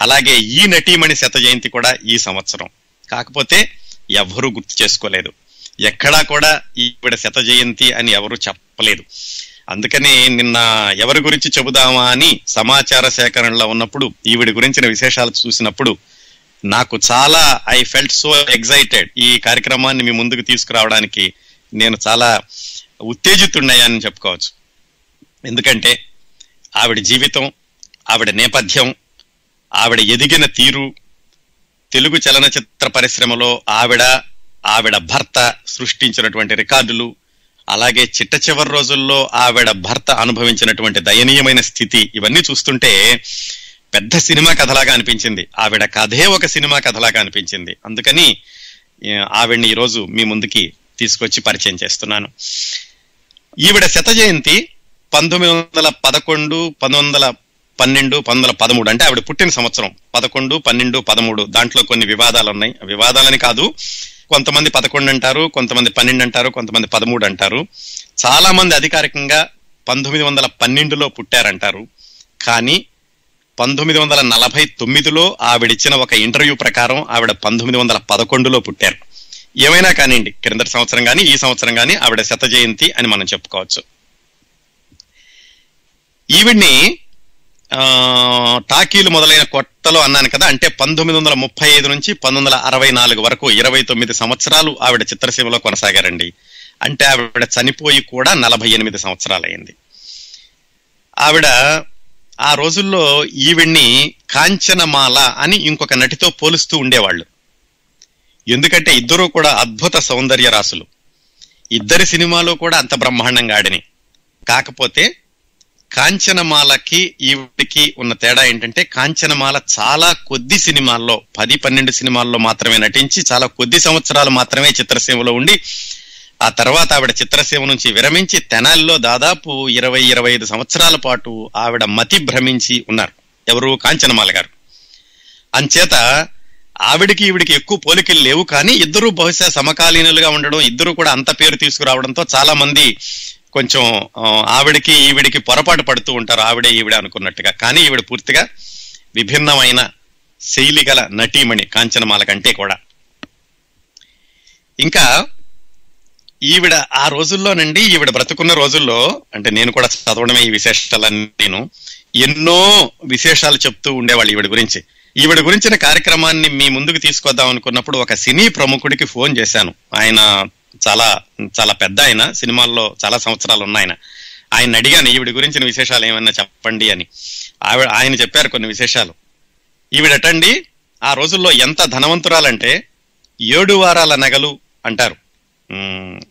అలాగే ఈ నటీమణి శత జయంతి కూడా ఈ సంవత్సరం. కాకపోతే ఎవరూ గుర్తు చేసుకోలేదు. ఎక్కడా కూడా ఈవిడ శత జయంతి అని ఎవరు చెప్పలేదు. అందుకని నిన్న ఎవరి గురించి చెబుదామా అని సమాచార సేకరణలో ఉన్నప్పుడు ఈవిడ గురించిన విశేషాలు చూసినప్పుడు నాకు చాలా ఐ ఫెల్ట్ సో ఎగ్జైటెడ్ ఈ కార్యక్రమాన్ని మీ ముందుకు తీసుకురావడానికి నేను చాలా ఉత్తేజితున్నాయని చెప్పుకోవచ్చు. ఎందుకంటే ఆవిడ జీవితం ఆవిడ నేపథ్యం ఆవిడ ఎదిగిన తీరు తెలుగు చలనచిత్ర పరిశ్రమలో ఆవిడ ఆవిడ భర్త సృష్టించినటువంటి రికార్డులు అలాగే చిట్ట చివరి రోజుల్లో ఆవిడ భర్త అనుభవించినటువంటి దయనీయమైన స్థితి ఇవన్నీ చూస్తుంటే పెద్ద సినిమా కథలాగా అనిపించింది. ఆవిడ కథే ఒక సినిమా కథలాగా అనిపించింది. అందుకని ఆవిడని ఆవిడ్ని ఈరోజు మీ ముందుకి తీసుకొచ్చి పరిచయం చేస్తున్నాను. ఈవిడ శత జయంతి పంతొమ్మిది వందల పదకొండు పంతొమ్మిది వందల పన్నెండు పంతొమ్మిది వందల పదమూడు. అంటే ఆవిడ పుట్టిన సంవత్సరం. పదకొండు పన్నెండు పదమూడు. దాంట్లో కొన్ని వివాదాలు ఉన్నాయి. వివాదాలని కాదు. కొంతమంది పదకొండు అంటారు కొంతమంది పన్నెండు అంటారు కొంతమంది పదమూడు అంటారు. చాలా మంది అధికారికంగా పంతొమ్మిది వందల పన్నెండులో పుట్టారంటారు. కానీ పంతొమ్మిది వందల నలభై తొమ్మిదిలో ఆవిడిచ్చిన ఒక ఇంటర్వ్యూ ప్రకారం ఆవిడ పంతొమ్మిది వందల పదకొండులో పుట్టారు. ఏమైనా కానివ్వండి క్రిందటి సంవత్సరం కానీ ఈ సంవత్సరం కానీ ఆవిడ శత జయంతి అని మనం చెప్పుకోవచ్చు. ఈవిడ్ని టాకీలు మొదలైన కొట్టలో అన్నాను కదా అంటే పంతొమ్మిది వందల ముప్పై ఐదు నుంచి పంతొమ్మిది వందల అరవై నాలుగు వరకు ఇరవై తొమ్మిది సంవత్సరాలు ఆవిడ చిత్రసీమలో కొనసాగారండి. అంటే ఆవిడ చనిపోయి కూడా నలభై ఎనిమిది సంవత్సరాలైంది ఆవిడ ఆ రోజుల్లో ఈవిడ్ని కాంచనమాల అని ఇంకొక నటితో పోలుస్తూ ఉండేవాళ్ళు. ఎందుకంటే ఇద్దరూ కూడా అద్భుత సౌందర్య రాసులు ఇద్దరి సినిమాలో కూడా అంత బ్రహ్మాండంగా ఆడిని. కాకపోతే కాంచనమాలకి ఈవిడికి ఉన్న తేడా ఏంటంటే కాంచనమాల చాలా కొద్ది సినిమాల్లో పది పన్నెండు సినిమాల్లో మాత్రమే నటించి చాలా కొద్ది సంవత్సరాలు మాత్రమే చిత్రసీమలో ఉండి ఆ తర్వాత ఆవిడ చిత్రసీమ నుంచి విరమించి తెనాలిలో దాదాపు ఇరవై ఇరవై ఐదు సంవత్సరాల పాటు ఆవిడ మతి భ్రమించి ఉన్నారు. ఎవరు? కాంచనమాల గారు. అంచేత ఆవిడికి ఈవిడికి ఎక్కువ పోలికలు లేవు కానీ ఇద్దరు బహుశా సమకాలీనులుగా ఉండడం ఇద్దరు కూడా అంత పేరు తీసుకురావడంతో చాలా మంది కొంచెం ఆవిడకి ఆవిడికి ఈవిడికి పొరపాటు పడుతూ ఉంటారు. ఆవిడే ఈవిడ అనుకున్నట్టుగా. కానీ ఈవిడ పూర్తిగా విభిన్నమైన శైలి గల నటీమణి కాంచనమాల కంటే కూడా. ఇంకా ఈవిడ ఆ రోజుల్లోనండి ఈవిడ బ్రతుకున్న రోజుల్లో అంటే నేను కూడా చదవడమే ఈ విశేషాలన్నీ నేను ఎన్నో విశేషాలు చెప్తూ ఉండేవాళ్ళు ఈవిడ గురించి. ఈవిడ గురించిన కార్యక్రమాన్ని మీ ముందుకు తీసుకొద్దాం అనుకున్నప్పుడు ఒక సినీ ప్రముఖుడికి ఫోన్ చేశాను. ఆయన చాలా చాలా పెద్ద ఆయన. సినిమాల్లో చాలా సంవత్సరాలు ఉన్నాయన ఆయన. అడిగాను ఈవిడ గురించిన విశేషాలు ఏమన్నా చెప్పండి అని. ఆవిడ ఆయన చెప్పారు కొన్ని విశేషాలు. ఈవిడటండి ఆ రోజుల్లో ఎంత ధనవంతురాలంటే ఏడు వారాల నగలు అంటారు.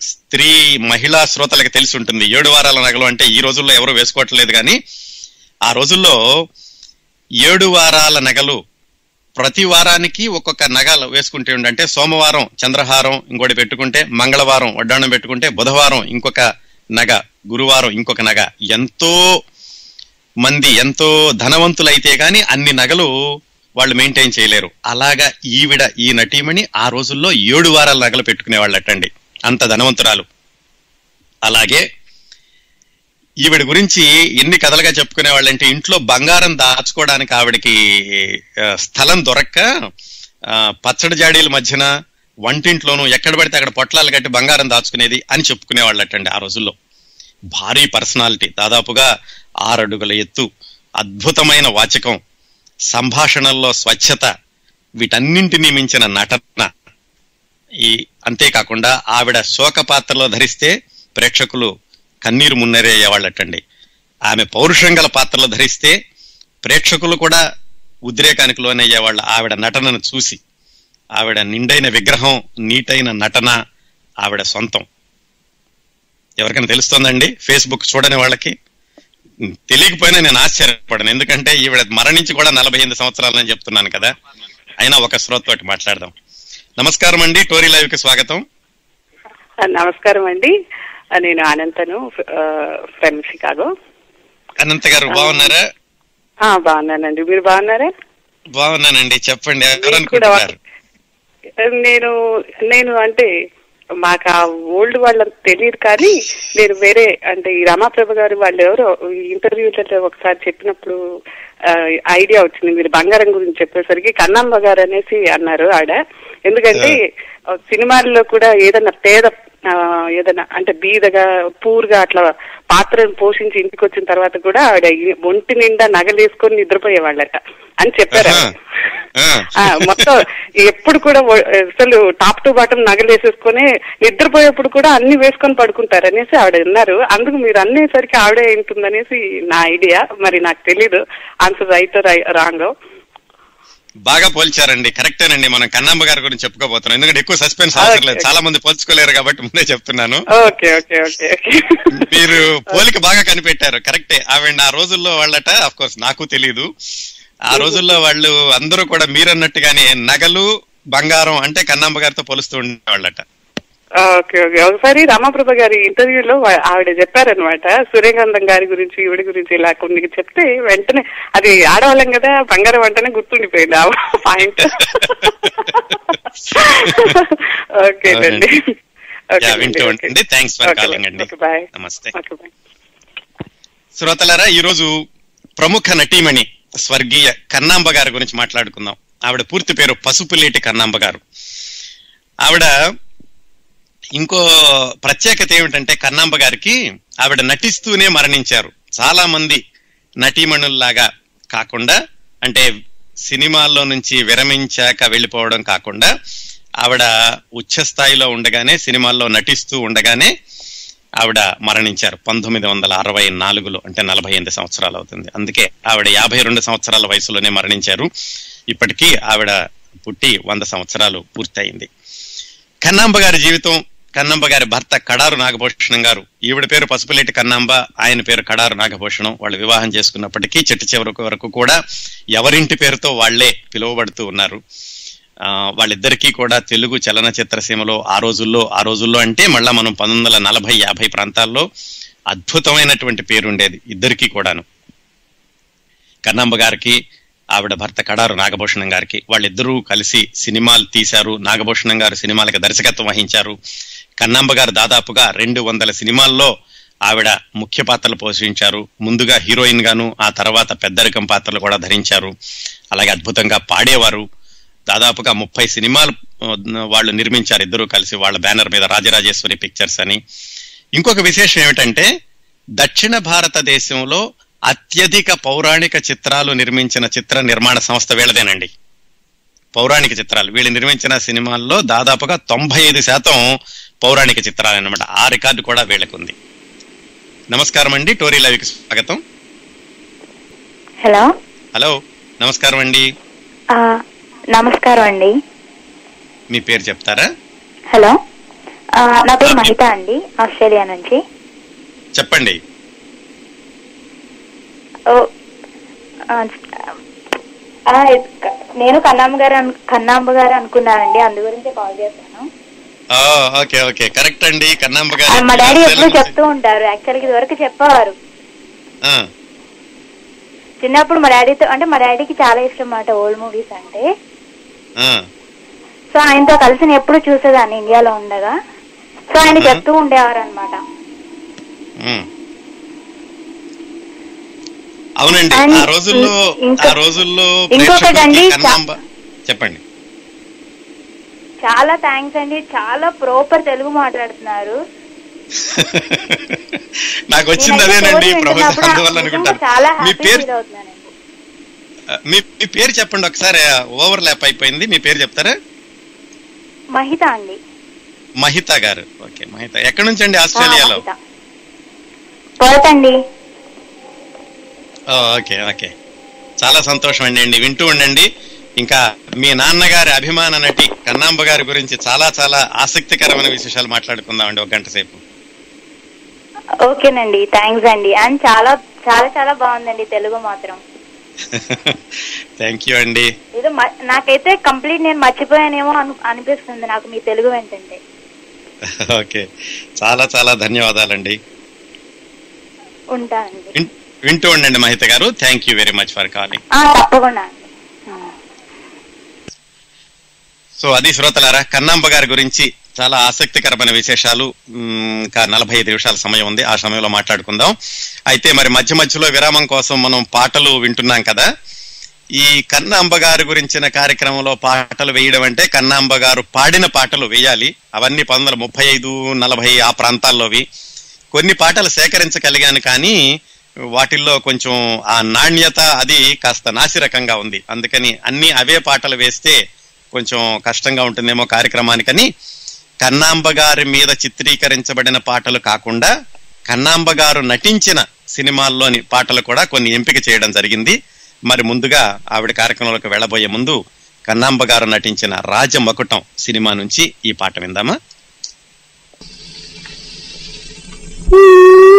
స్త్రీ మహిళా శ్రోతలకు తెలిసి ఉంటుంది ఏడు వారాల నగలు అంటే ఈ రోజుల్లో ఎవరు వేసుకోవట్లేదు కానీ ఆ రోజుల్లో ఏడు వారాల నగలు ప్రతి వారానికి ఒక్కొక్క నగలు వేసుకుంటే ఉండంటే సోమవారం చంద్రహారం ఇంకోటి పెట్టుకుంటే మంగళవారం వడ్డాణం పెట్టుకుంటే బుధవారం ఇంకొక నగ గురువారం ఇంకొక నగ. ఎంతో మంది ఎంతో ధనవంతులైతే గాని అన్ని నగలు వాళ్ళు మెయింటైన్ చేయలేరు. అలాగా ఈవిడ ఈ నటీమణి ఆ రోజుల్లో ఏడు వారాల నగలు పెట్టుకునే వాళ్ళటండి అంత ధనవంతురాలు. అలాగే ఈవిడ గురించి ఎన్ని కథలుగా చెప్పుకునే వాళ్ళంటే ఇంట్లో బంగారం దాచుకోవడానికి ఆవిడకి స్థలం దొరక్క పచ్చడి జాడీల మధ్యన వంటింట్లోనూ ఎక్కడ పడితే అక్కడ పొట్లాలు కట్టి బంగారం దాచుకునేది అని చెప్పుకునేవాళ్ళటండి ఆ రోజుల్లో. భారీ పర్సనాలిటీ. దాదాపుగా ఆరడుగుల ఎత్తు. అద్భుతమైన వాచకం. సంభాషణల్లో స్వచ్ఛత. వీటన్నింటినీ మించిన నటన. ఈ అంతేకాకుండా ఆవిడ శోక పాత్రలో ధరిస్తే ప్రేక్షకులు కన్నీరు మున్నరేయేవాళ్ళటండి ఆమె పౌరుషం గల పాత్రలు ధరిస్తే ప్రేక్షకులు కూడా ఉద్రేకానికి లోనయ్యేవాళ్ళు ఆవిడ నటనను చూసి ఆవిడ నిండైన విగ్రహం నీటైన నటన ఆవిడ సొంతం. ఎవరికైనా తెలుస్తోందండి? ఫేస్బుక్ చూడని వాళ్ళకి? తెలియకపోయినా నేను ఆశ్చర్యపడను. ఎందుకంటే ఈవిడ మరణించి కూడా నలభై ఎనిమిది సంవత్సరాలని చెప్తున్నాను కదా. అయినా ఒక శ్రోతతోటి మాట్లాడదాం. నమస్కారం అండి టోరీ లైవ్కి స్వాగతం. నమస్కారం అండి నేను అనంతను ఫ్రమ్ షికాగో అనంత గారు బాగున్నారా? ఆ, బాగున్నానండి. మీరు బాగున్నారా? బాగున్నానండి. చెప్పండి నేను నేను అంటే మాకు ఆ ఓల్డ్ వాళ్ళకి తెలియదు కానీ నేను వేరే అంటే ఈ రమాప్రభ గారు వాళ్ళు ఎవరో ఇంటర్వ్యూలలో ఒకసారి చెప్పినప్పుడు ఐడియా వచ్చింది. మీరు బంగారం గురించి చెప్పేసరికి కన్నమ్మ గారు అనేసి అన్నారు ఆడ. ఎందుకంటే సినిమాల్లో కూడా ఏదైనా పేద ఏదైనా అంటే బీదగా పూర్గా అట్లా పాత్రను పోషించి ఇంటికి వచ్చిన తర్వాత కూడా ఆవిడ ఒంటి నిండా నగలేసుకొని నిద్రపోయేవాళ్ళట అని చెప్పారు మొత్తం ఎప్పుడు కూడా అసలు టాప్ టు బాటం నగలేసేసుకొని నిద్రపోయేప్పుడు కూడా అన్ని వేసుకొని పడుకుంటారు అనేసి ఆవిడ అన్నారు. అందుకు మీరు అనేసరికి ఆవిడే ఉంటుందనేసి నా ఐడియా. మరి నాకు తెలీదు. Answer right wrong. బాగా పోల్చారండి. కరెక్టేనండి. మనం కన్నాంబ గారి గురించి చెప్పుకోబోతున్నాం. ఎందుకంటే ఎక్కువ సస్పెన్స్ అవసరం. చాలా మంది పోల్చుకోలేరు కాబట్టి ముందే చెప్తున్నాను. మీరు పోలిక బాగా కనిపెట్టారు. కరెక్టే. ఆవిడ ఆ రోజుల్లో వాళ్ళట అఫ్ కోర్స్ నాకు తెలియదు ఆ రోజుల్లో వాళ్ళు అందరూ కూడా మీరన్నట్టుగానే నగలు బంగారం అంటే కన్నాంబ గారితో పోలుస్తూ ఉండేవాళ్ళట. Okay okay. ఒకసారి రమాప్రభ గారి ఇంటర్వ్యూలో ఆవిడ చెప్పారనమాట సూర్యకాంతం గారి గురించి ఈవిడ గురించి ఇలా కొన్ని చెప్తే వెంటనే అది ఆడవాళ్ళం కదా బంగారం అంటేనే గుర్తుండిపోయింది ఆ పాయింట్ ఓకేనండి అండి. Okay bye. శ్రోతలారా ఈరోజు ప్రముఖ నటీమణి స్వర్గీయ కన్నాంబ గారి గురించి మాట్లాడుకుందాం. ఆవిడ పూర్తి పేరు పసుపులేటి కన్నాంబ గారు. ఆవిడ ఇంకో ప్రత్యేకత ఏమిటంటే కన్నాంబ గారికి ఆవిడ నటిస్తూనే మరణించారు. చాలా మంది నటీమణుల్లాగా కాకుండా అంటే సినిమాల్లో నుంచి విరమించాక వెళ్ళిపోవడం కాకుండా ఆవిడ ఉచ్చ స్థాయిలో ఉండగానే సినిమాల్లో నటిస్తూ ఉండగానే ఆవిడ మరణించారు. పంతొమ్మిది వందల అరవై నాలుగులో అంటే నలభై ఎనిమిది సంవత్సరాలు అవుతుంది. అందుకే ఆవిడ యాభై రెండు సంవత్సరాల వయసులోనే మరణించారు. ఇప్పటికీ ఆవిడ పుట్టి వంద సంవత్సరాలు పూర్తయింది. కన్నాంబ గారి జీవితం కన్నంబ గారి భర్త కడారు నాగభూషణం గారు. ఈవిడ పేరు పసుపులేటి కన్నాంబ ఆయన పేరు కడారు నాగభూషణం. వాళ్ళు వివాహం చేసుకున్నప్పటికీ చిట్ట చివరికి వరకు కూడా ఎవరింటి పేరుతో వాళ్ళే పిలువబడుతూ ఉన్నారు. ఆ, వాళ్ళిద్దరికీ కూడా తెలుగు చలనచిత్ర సీమలో ఆ రోజుల్లో ఆ రోజుల్లో అంటే మళ్ళా మనం పంతొమ్మిది వందల నలభై యాభై ప్రాంతాల్లో అద్భుతమైనటువంటి పేరు ఉండేది ఇద్దరికీ కూడాను. కన్నాంబ గారికి ఆవిడ భర్త కడారు నాగభూషణం గారికి వాళ్ళిద్దరూ కలిసి సినిమాలు తీశారు. నాగభూషణం గారు సినిమాలకు దర్శకత్వం వహించారు. కన్నాంబ గారు దాదాపుగా రెండు వందల సినిమాల్లో ఆవిడ ముఖ్య పాత్రలు పోషించారు. ముందుగా హీరోయిన్ గాను ఆ తర్వాత పెద్దరికం పాత్రలు కూడా ధరించారు. అలాగే అద్భుతంగా పాడేవారు. దాదాపుగా ముప్పై సినిమాలు వాళ్ళు నిర్మించారు ఇద్దరూ కలిసి వాళ్ళ బ్యానర్ మీద రాజరాజేశ్వరి పిక్చర్స్ అని. ఇంకొక విశేషం ఏమిటంటే దక్షిణ భారతదేశంలో అత్యధిక పౌరాణిక చిత్రాలు నిర్మించిన చిత్ర నిర్మాణ సంస్థ వీళ్ళదేనండి. పౌరాణిక చిత్రాలు. వీళ్ళు నిర్మించిన సినిమాల్లో దాదాపుగా తొంభై ఐదు శాతం పౌరాణిక చిత్రాలు అన్నమాట. ఆ రికార్డు కూడా వీళ్ళకుంది. నమస్కారం అండి. టోరీ లవికి స్వాగతం. హలో. హలో. నమస్కారం అండి. నమస్కారం అండి. మీ పేరు చెప్తారా? హలో. నా పేరు మహిత అండి ఆస్ట్రేలియా నుంచి. చెప్పండి. నేను కన్నాంబ గారు కన్నాంబ గారు అనుకున్నానండి అందు గురించి కాల్ చేశాను. Okay okay. కరెక్ట్ అండి. కన్నాంబ గారు మా డాడీ ఎప్పుడు చెప్తూ ఉంటారు. యాక్చువల్గా ఇదివరకు చెప్పేవారు. ఆ, చిన్నప్పుడు మా డాడీతో అంటే మా డాడీకి చాలా ఇష్టం అన్నమాట ఓల్డ్ మూవీస్ అంటే. సో ఆయనతో కలిసి నేను ఎప్పుడు చూసేదాన్ని ఇండియాలో ఉండగా. సో ఆయన. చెప్తూ ఉండేవారు అనమాట. అవునండి. ఆ రోజుల్లో ఆ రోజుల్లో ఇంకొకటండి, చెప్పండి. చాలా థ్యాంక్స్ అండి. చాలా ప్రాపర్ తెలుగు మాట్లాడుతున్నారు. నాకు వచ్చింది అదేనండి చాలా మీ పేరు మీ మీ పేరు చెప్పండి ఒకసారి. ఓవర్ ల్యాప్ అయిపోయింది. మీ పేరు చెప్తారా? మహిత అండి. మహిత గారు. ఓకే మహిత. ఎక్కడి నుంచి అండి? ఆస్ట్రేలియాలో? Okay okay. చాలా సంతోషం అండి అండి వింటూ ఉండండి. ఇంకా మీ నాన్నగారి అభిమాన నటి కన్నాంబ గారి గురించి చాలా చాలా ఆసక్తికరమైన విశేషాలు మాట్లాడుకుందామండి ఒక గంట సేపు. ఓకేనండి. థ్యాంక్స్ అండి. అండ్ చాలా చాలా చాలా బాగుందండి తెలుగు మాత్రం. థ్యాంక్ యూ అండి. ఇది నాకైతే కంప్లీట్ నేను మర్చిపోయానేమో అను- అనిపిస్తుంది నాకు మీ తెలుగు వింటుంటే. ఓకే. చాలా చాలా ధన్యవాదాలండి. ఉంటానండి విన్- వింటూ ఉండండి మహిత గారు. Thank you very much for calling తప్పకుండా. సో అది శ్రోతలారా కన్నాంబ గారి గురించి చాలా ఆసక్తికరమైన విశేషాలు ఇంకా నలభై ఐదు నిమిషాల సమయం ఉంది. ఆ సమయంలో మాట్లాడుకుందాం. అయితే మరి మధ్య మధ్యలో విరామం కోసం మనం పాటలు వింటున్నాం కదా. ఈ కన్నాంబ గారి గురించిన కార్యక్రమంలో పాటలు వేయడం అంటే కన్నాంబ గారు పాడిన పాటలు వేయాలి. అవన్నీ పంతొమ్మిది వందల ముప్పై ఐదు నలభై ఆ ప్రాంతాల్లోవి. కొన్ని పాటలు సేకరించగలిగాను కానీ వాటిల్లో కొంచెం ఆ నాణ్యత అది కాస్త నాసిరకంగా ఉంది. అందుకని అన్ని అవే పాటలు వేస్తే కొంచెం కష్టంగా ఉంటుందేమో కార్యక్రమానికని. కన్నాంబ గారి మీద చిత్రీకరించబడిన పాటలు కాకుండా కన్నాంబ గారు నటించిన సినిమాల్లోని పాటలు కూడా కొన్ని ఎంపిక చేయడం జరిగింది. మరి ముందుగా ఆవిడ కార్యక్రమంలోకి వెళ్ళబోయే ముందు కన్నాంబ గారు నటించిన రాజమకుటం సినిమా నుంచి ఈ పాట విందామా?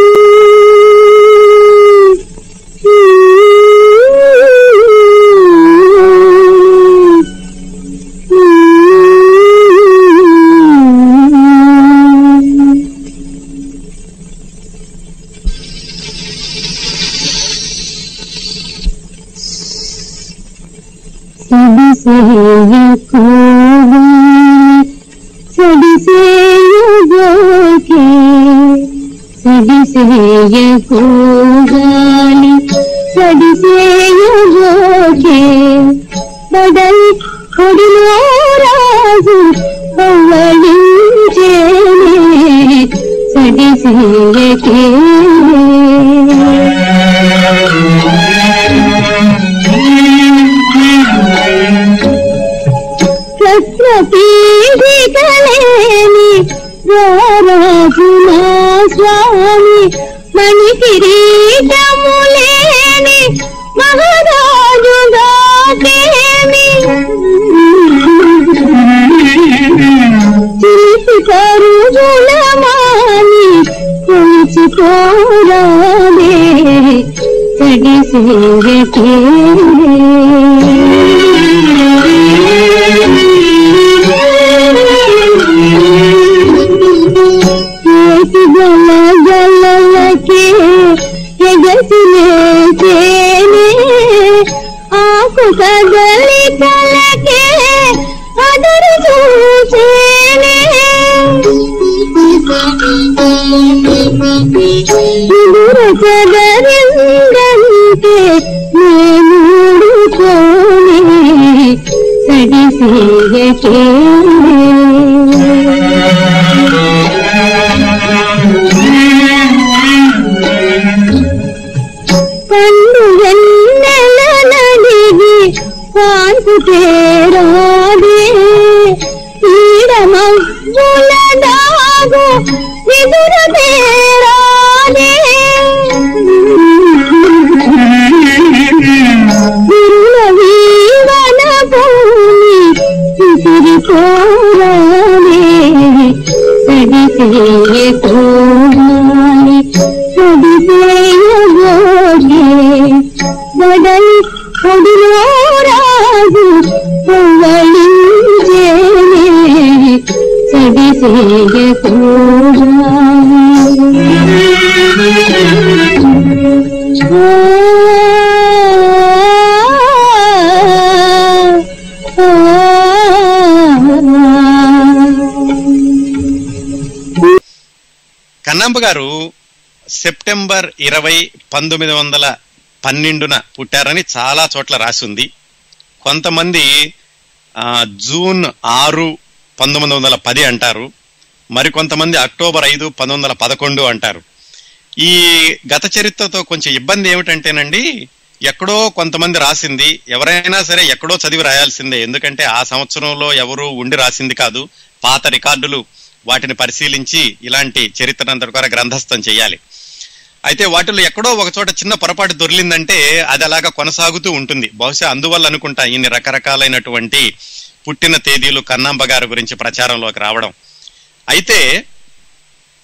dư సడిసేయకే పండు గారు సెప్టెంబర్ ఇరవై పంతొమ్మిది వందల పన్నెండున పుట్టారని చాలా చోట్ల రాసి ఉంది. కొంతమంది జూన్ ఆరు పంతొమ్మిది వందల పది అంటారు. మరికొంతమంది అక్టోబర్ ఐదు పంతొమ్మిది వందల పదకొండు అంటారు. ఈ గత చరిత్రతో కొంచెం ఇబ్బంది ఏమిటంటేనండి ఎక్కడో కొంతమంది రాసింది ఎవరైనా సరే ఎక్కడో చదివి రాయాల్సిందే. ఎందుకంటే ఆ సంవత్సరంలో ఎవరు ఉండి రాసింది కాదు. పాత రికార్డులు వాటిని పరిశీలించి ఇలాంటి చరిత్రనంతటి ద్వారా గ్రంథస్థం చేయాలి. అయితే వాటిలో ఎక్కడో ఒక చోట చిన్న పొరపాటు దొరికిందంటే అది అలాగా కొనసాగుతూ ఉంటుంది. బహుశా అందువల్ల అనుకుంటా ఇన్ని రకరకాలైనటువంటి పుట్టిన తేదీలు కన్నాంబ గారి గురించి ప్రచారంలోకి రావడం. అయితే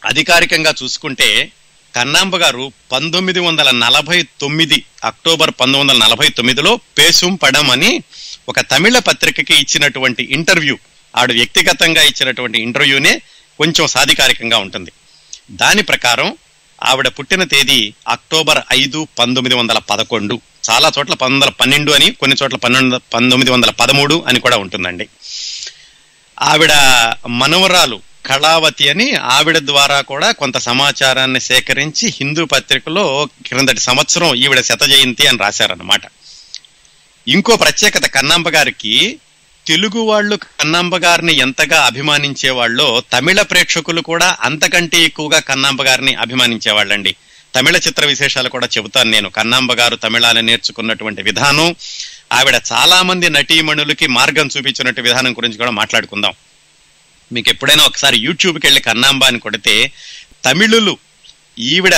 అధికారికంగా చూసుకుంటే కన్నాంబ గారు పంతొమ్మిది వందల నలభై తొమ్మిది అక్టోబర్ పంతొమ్మిది వందల నలభై తొమ్మిదిలో పేసుం పడం అని ఒక తమిళ పత్రికకి ఇచ్చినటువంటి ఇంటర్వ్యూ ఆడు వ్యక్తిగతంగా ఇచ్చినటువంటి ఇంటర్వ్యూనే కొంచెం సాధికారికంగా ఉంటుంది. దాని ప్రకారం ఆవిడ పుట్టిన తేదీ అక్టోబర్ ఐదు పంతొమ్మిది వందల పదకొండు. చాలా చోట్ల పంతొమ్మిది వందల పన్నెండు అని కొన్ని చోట్ల పన్నెండు పంతొమ్మిది వందల పదమూడు అని కూడా ఉంటుందండి. ఆవిడ మనవరాలు కళావతి అని ఆవిడ ద్వారా కూడా కొంత సమాచారాన్ని సేకరించి హిందూ పత్రికలో క్రిందటి సంవత్సరం ఈవిడ శత జయంతి అని రాశారన్నమాట. ఇంకో ప్రత్యేకత కన్నాంబ గారికి తెలుగు వాళ్ళు కన్నాంబ గారిని ఎంతగా అభిమానించేవాళ్ళో తమిళ ప్రేక్షకులు కూడా అంతకంటే ఎక్కువగా కన్నాంబ గారిని అభిమానించేవాళ్ళండి. తమిళ చిత్ర విశేషాలు కూడా చెబుతాను నేను. కన్నాంబ గారు తమిళాన్ని నేర్చుకున్నటువంటి విధానం ఆవిడ చాలా మంది నటీమణులకి మార్గం చూపించినట్టు విధానం గురించి కూడా మాట్లాడుకుందాం. మీకు ఎప్పుడైనా ఒకసారి యూట్యూబ్కి వెళ్ళి కన్నాంబ అని కొడితే తమిళులు ఈవిడ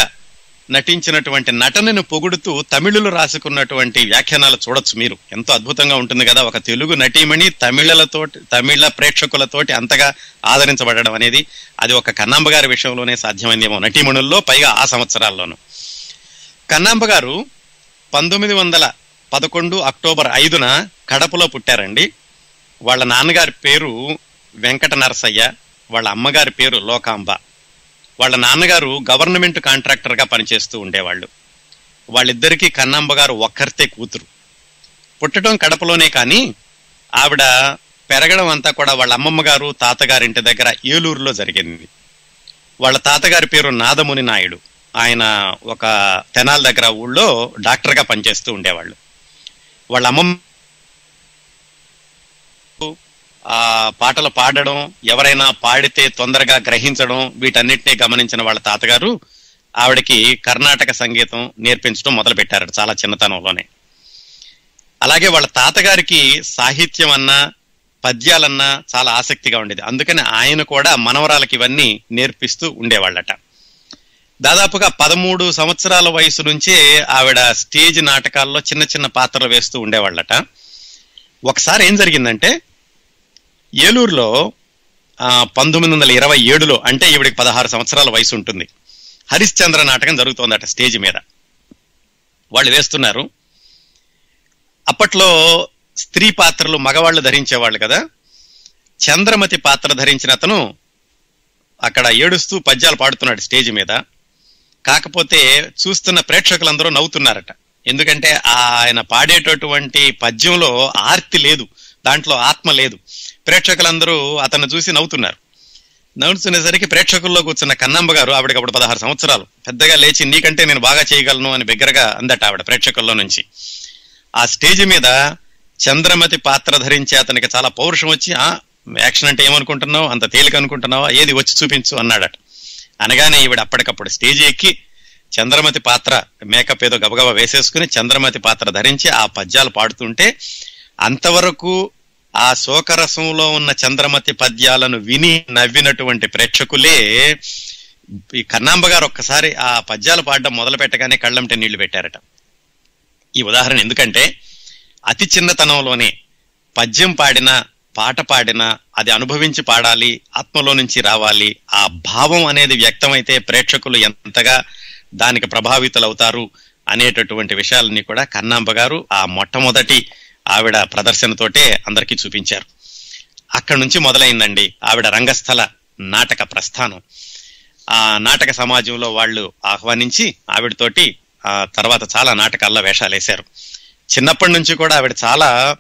నటించినటువంటి నటనను పొగుడుతూ తమిళులు రాసుకున్నటువంటి వ్యాఖ్యానాలు చూడొచ్చు మీరు. ఎంతో అద్భుతంగా ఉంటుంది కదా ఒక తెలుగు నటీమణి తమిళలతోటి తమిళ ప్రేక్షకులతోటి అంతగా ఆదరించబడడం అనేది. అది ఒక కన్నాంబ గారి విషయంలోనే సాధ్యమైందేమో నటీమణుల్లో పైగా ఆ సంవత్సరాల్లోనూ. కన్నాంబ గారు పంతొమ్మిది వందల పదకొండు అక్టోబర్ ఐదున కడపలో పుట్టారండి. వాళ్ళ నాన్నగారి పేరు వెంకట నరసయ్య వాళ్ళ అమ్మగారి పేరు లోకాంబ. వాళ్ళ నాన్నగారు గవర్నమెంట్ కాంట్రాక్టర్గా పనిచేస్తూ ఉండేవాళ్ళు. వాళ్ళిద్దరికీ కన్నాంబ గారు ఒక్కరితే కూతురు. పుట్టడం కడపలోనే కానీ ఆవిడ పెరగడం అంతా కూడా వాళ్ళ అమ్మమ్మ గారు తాతగారి ఇంటి దగ్గర ఏలూరులో జరిగింది. వాళ్ళ తాతగారి పేరు నాదముని నాయుడు. ఆయన ఒక తెనాల దగ్గర ఊళ్ళో డాక్టర్గా పనిచేస్తూ ఉండేవాళ్ళు. వాళ్ళ అమ్మమ్మ ఆ పాటలు పాడడం ఎవరైనా పాడితే తొందరగా గ్రహించడం వీటన్నిటినీ గమనించిన వాళ్ళ తాతగారు ఆవిడకి కర్ణాటక సంగీతం నేర్పించడం మొదలు పెట్టారు చాలా చిన్నతనంలోనే. అలాగే వాళ్ళ తాతగారికి సాహిత్యం అన్నా పద్యాలన్నా చాలా ఆసక్తిగా ఉండేది. అందుకని ఆయన కూడా మనవరాలకి ఇవన్నీ నేర్పిస్తూ ఉండేవాళ్ళట. దాదాపుగా పదమూడు సంవత్సరాల వయసు నుంచే ఆవిడ స్టేజ్ నాటకాల్లో చిన్న చిన్న పాత్రలు వేస్తూ ఉండేవాళ్ళట. ఒకసారి ఏం జరిగిందంటే ఏలూరులో పంతొమ్మిది వందల ఇరవై ఏడులో అంటే ఈవిడికి పదహారు సంవత్సరాల వయసు ఉంటుంది హరిశ్చంద్ర నాటకం జరుగుతోందట స్టేజ్ మీద. వాళ్ళు వేస్తున్నారు. అప్పట్లో స్త్రీ పాత్రలు మగవాళ్ళు ధరించేవాళ్ళు కదా. చంద్రమతి పాత్ర ధరించిన అతను అక్కడ ఏడుస్తూ పద్యాలు పాడుతున్నాడు స్టేజ్ మీద. కాకపోతే చూస్తున్న ప్రేక్షకులందరూ నవ్వుతున్నారట. ఎందుకంటే ఆయన పాడేటటువంటి పద్యంలో ఆర్తి లేదు. దాంట్లో ఆత్మ లేదు. ప్రేక్షకులందరూ అతను చూసి నవ్వుతున్నారు. నవ్వుతునేసరికి ప్రేక్షకుల్లో కూర్చున్న కన్నమ్మ గారు ఆవిడకి అప్పుడు పదహారు సంవత్సరాలు. పెద్దగా లేచి నీకంటే నేను బాగా చేయగలను అని బిగ్గరగా అందట ఆవిడ ప్రేక్షకుల్లో నుంచి. ఆ స్టేజ్ మీద చంద్రమతి పాత్ర ధరించి అతనికి చాలా పౌరుషం వచ్చి ఆ యాక్షన్ అంటే ఏమనుకుంటున్నావు? అంత తేలిక అనుకుంటున్నావా? ఏది వచ్చి చూపించు అన్నాడట. అనగానే ఈవిడ అప్పటికప్పుడు స్టేజ్ ఎక్కి చంద్రమతి పాత్ర మేకప్ ఏదో గబగబా వేసేసుకుని చంద్రమతి పాత్ర ధరించి ఆ పద్యాలు పాడుతుంటే అంతవరకు ఆ శోకరసంలో ఉన్న చంద్రమతి పద్యాలను విని నవ్వినటువంటి ప్రేక్షకులే ఈ కన్నాంబ గారు ఒక్కసారి ఆ పద్యాలు పాడడం మొదలు పెట్టగానే కళ్ళంటే నీళ్ళు పెట్టారట. ఈ ఉదాహరణ ఎందుకంటే అతి చిన్నతనంలోనే పద్యం పాడినా పాట పాడినా అది అనుభవించి పాడాలి ఆత్మలో నుంచి రావాలి ఆ భావం అనేది వ్యక్తమైతే ప్రేక్షకులు ఎంతగా దానికి ప్రభావితులవుతారు అనేటటువంటి విషయాలన్నీ కూడా కన్నాంబ గారు ఆ మొట్టమొదటి ఆవిడ ప్రదర్శనతోటే అందరికీ చూపించారు. అక్కడి నుంచి మొదలైందండి ఆవిడ రంగస్థల నాటక ప్రస్థానం. ఆ నాటక సమాజంలో వాళ్ళు ఆహ్వానించి ఆవిడతోటి ఆ తర్వాత చాలా నాటకాల్లో వేషాలు వేశారు చిన్నప్పటి నుంచి కూడా ఆవిడ చాలా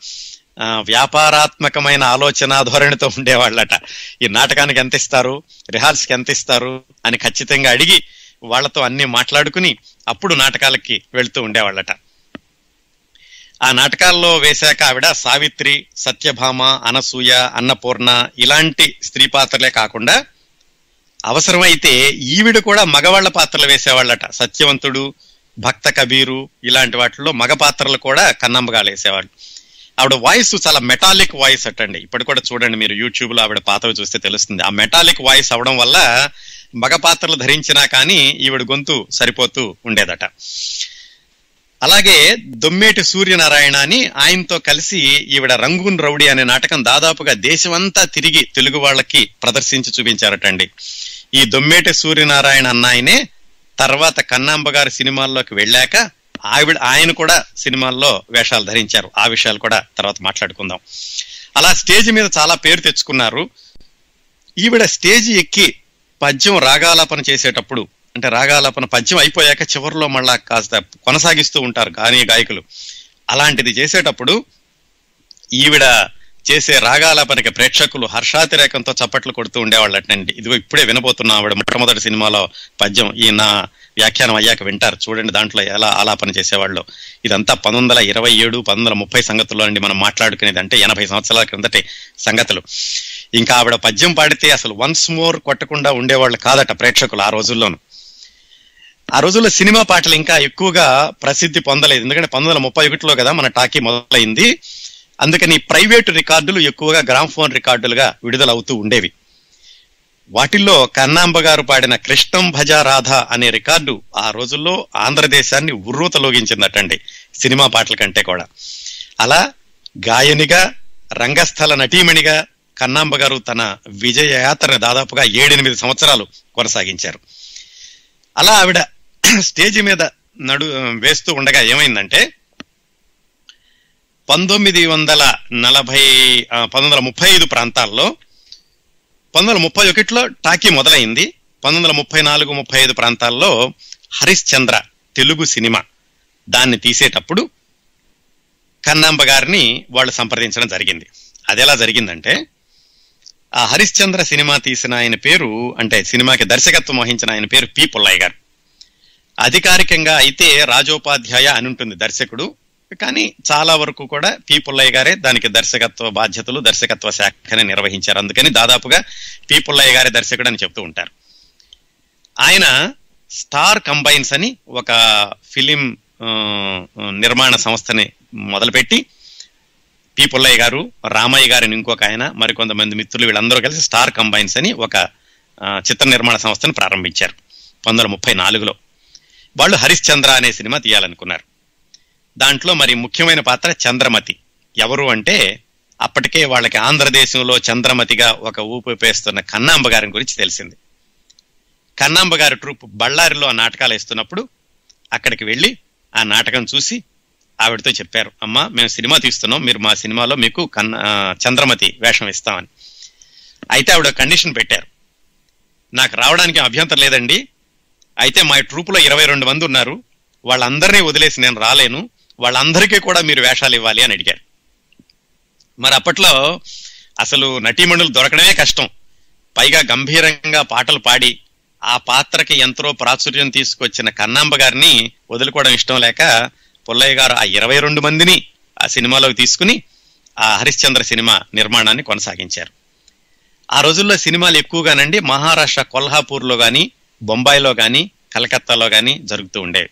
వ్యాపారాత్మకమైన ఆలోచన ధోరణితో ఉండేవాళ్ళట. ఈ నాటకానికి ఎంత ఇస్తారు రిహార్స్కి ఎంత ఇస్తారు అని ఖచ్చితంగా అడిగి వాళ్ళతో అన్ని మాట్లాడుకుని అప్పుడు నాటకాలకి వెళుతూ ఉండేవాళ్ళట. ఆ నాటకాల్లో వేశాక ఆవిడ సావిత్రి సత్యభామ అనసూయ అన్నపూర్ణ ఇలాంటి స్త్రీ పాత్రలే కాకుండా అవసరమైతే ఈవిడ కూడా మగవాళ్ళ పాత్రలు వేసేవాళ్ళట. సత్యవంతుడు భక్త కబీరు ఇలాంటి వాటిల్లో మగ పాత్రలు కూడా కన్నమ్మగాలు వేసేవాళ్ళు. ఆవిడ వాయిస్ చాలా మెటాలిక్ వాయిస్ అటండి. ఇప్పుడు కూడా చూడండి మీరు యూట్యూబ్లో ఆవిడ పాత్రలు చూస్తే తెలుస్తుంది. ఆ మెటాలిక్ వాయిస్ అవడం వల్ల మగ పాత్రలు ధరించినా కానీ ఈవిడ గొంతు సరిపోతూ ఉండేదట. అలాగే దొమ్మేటి సూర్యనారాయణ అని ఆయనతో కలిసి ఈవిడ రంగూన్ రౌడీ అనే నాటకం దాదాపుగా దేశమంతా తిరిగి తెలుగు వాళ్ళకి ప్రదర్శించి చూపించారటండి. ఈ దొమ్మేటి సూర్యనారాయణ అన్నాయనే తర్వాత కన్నాంబ గారి సినిమాల్లోకి వెళ్ళాక ఆవిడ ఆయన కూడా సినిమాల్లో వేషాలు ధరించారు. ఆ విషయాలు కూడా తర్వాత మాట్లాడుకుందాం. అలా స్టేజ్ మీద చాలా పేరు తెచ్చుకున్నారు. ఈవిడ స్టేజ్ ఎక్కి పద్యం రాగాలాపన చేసేటప్పుడు అంటే రాగాలపన పద్యం అయిపోయాక చివరిలో మళ్ళా కాస్త కొనసాగిస్తూ ఉంటారు గానీ గాయకులు. అలాంటిది చేసేటప్పుడు ఈవిడ చేసే రాగాలాపనకి ప్రేక్షకులు హర్షాతిరేకంతో చప్పట్లు కొడుతూ ఉండేవాళ్ళటండి. ఇదిగో ఇప్పుడే వినబోతున్నా ఆవిడ మొట్టమొదటి సినిమాలో పద్యం ఈ నా వ్యాఖ్యానం అయ్యాక వింటారు. చూడండి దాంట్లో ఎలా ఆలాపన చేసేవాళ్ళు. ఇదంతా పంతొమ్మిది వందల ఇరవై ఏడు పంతొమ్మిది వందల ముప్పై సంగతుల్లో అండి మనం మాట్లాడుకునేది అంటే ఎనభై సంవత్సరాల క్రిందటి సంగతులు. ఇంకా ఆవిడ పద్యం పాడితే అసలు వన్స్ మోర్ కొట్టకుండా ఉండేవాళ్ళు కాదట ప్రేక్షకులు ఆ రోజుల్లోనూ. ఆ రోజుల్లో సినిమా పాటలు ఇంకా ఎక్కువగా ప్రసిద్ధి పొందలేదు. ఎందుకంటే పంతొమ్మిది వందల ముప్పై ఒకటిలో కదా మన టాకీ మొదలైంది. అందుకని ప్రైవేటు రికార్డులు ఎక్కువగా గ్రామ్ఫోన్ రికార్డులుగా విడుదలవుతూ ఉండేవి. వాటిల్లో కన్నాంబ గారు పాడిన కృష్ణం భజ రాధ అనే రికార్డు ఆ రోజుల్లో ఆంధ్రదేశాన్ని ఉర్రూతలోగించిందటండి సినిమా పాటల కంటే కూడా. అలా గాయనిగా రంగస్థల నటీమణిగా కన్నాంబ గారు తన విజయ యాత్రను దాదాపుగా ఏడెనిమిది సంవత్సరాలు కొనసాగించారు. అలా ఆవిడ స్టేజ్ మీద నడు వేస్తూ ఉండగా ఏమైందంటే పంతొమ్మిది వందల నలభై పంతొమ్మిది వందల ముప్పై ఐదు ప్రాంతాల్లో పంతొమ్మిది వందల ముప్పై ఒకటిలో టాకీ మొదలైంది. పంతొమ్మిది వందల ముప్పై నాలుగు ముప్పై ఐదు ప్రాంతాల్లో హరిశ్చంద్ర తెలుగు సినిమా దాన్ని తీసేటప్పుడు కన్నాంబ గారిని వాళ్ళు సంప్రదించడం జరిగింది. అది ఎలా జరిగిందంటే ఆ హరిశ్చంద్ర సినిమా తీసిన ఆయన పేరు అంటే సినిమాకి దర్శకత్వం వహించిన ఆయన పేరు పి పుల్లయ్య గారు. అధికారికంగా అయితే రాజోపాధ్యాయ అని ఉంటుంది దర్శకుడు. కానీ చాలా వరకు కూడా పి పుల్లయ్య గారే దానికి దర్శకత్వ బాధ్యతలు దర్శకత్వ శాఖని నిర్వహించారు. అందుకని దాదాపుగా పి పుల్లయ్య గారే దర్శకుడు అని చెప్తూ ఉంటారు. ఆయన స్టార్ కంబైన్స్ అని ఒక ఫిలిం నిర్మాణ సంస్థని మొదలుపెట్టి పి పుల్లయ్య గారు రామయ్య గారిని ఇంకొక ఆయన మరికొంతమంది మిత్రులు వీళ్ళందరూ కలిసి స్టార్ కంబైన్స్ అని ఒక చిత్ర నిర్మాణ సంస్థను ప్రారంభించారు. పంతొమ్మిది వందల ముప్పై నాలుగులో. వాళ్ళు హరిశ్చంద్ర అనే సినిమా తీయాలనుకున్నారు. దాంట్లో మరి ముఖ్యమైన పాత్ర చంద్రమతి. ఎవరు అంటే అప్పటికే వాళ్ళకి ఆంధ్రదేశంలో చంద్రమతిగా ఒక ఊపు పేస్తున్న కన్నాంబ గారి గురించి తెలిసింది. కన్నాంబ గారి ట్రూప్ బళ్ళారిలో ఆ నాటకాలు వేస్తున్నప్పుడు అక్కడికి వెళ్ళి ఆ నాటకం చూసి ఆవిడతో చెప్పారు అమ్మా మేము సినిమా తీస్తున్నాం మీరు మా సినిమాలో మీకు కన్న చంద్రమతి వేషం ఇస్తామని. అయితే ఆవిడ కండిషన్ పెట్టారు. నాకు రావడానికి అభ్యంతరం లేదండి అయితే మా ట్రూప్లో ఇరవై రెండు మంది ఉన్నారు. వాళ్ళందరినీ వదిలేసి నేను రాలేను. వాళ్ళందరికీ కూడా మీరు వేషాలు ఇవ్వాలి అని అడిగారు. మరి అప్పట్లో అసలు నటీమణులు దొరకడమే కష్టం. పైగా గంభీరంగా పాటలు పాడి ఆ పాత్రకి ఎంతో ప్రాచుర్యం తీసుకొచ్చిన కన్నాంబ గారిని వదులుకోవడం ఇష్టం లేక పుల్లయ్య గారు ఆ ఇరవై రెండు మందిని ఆ సినిమాలోకి తీసుకుని ఆ హరిశ్చంద్ర సినిమా నిర్మాణాన్ని కొనసాగించారు. ఆ రోజుల్లో సినిమాలు ఎక్కువగానండి. మహారాష్ట్ర కొల్హాపూర్లో కానీ బొంబాయిలో కానీ కలకత్తాలో కానీ జరుగుతూ ఉండేవి.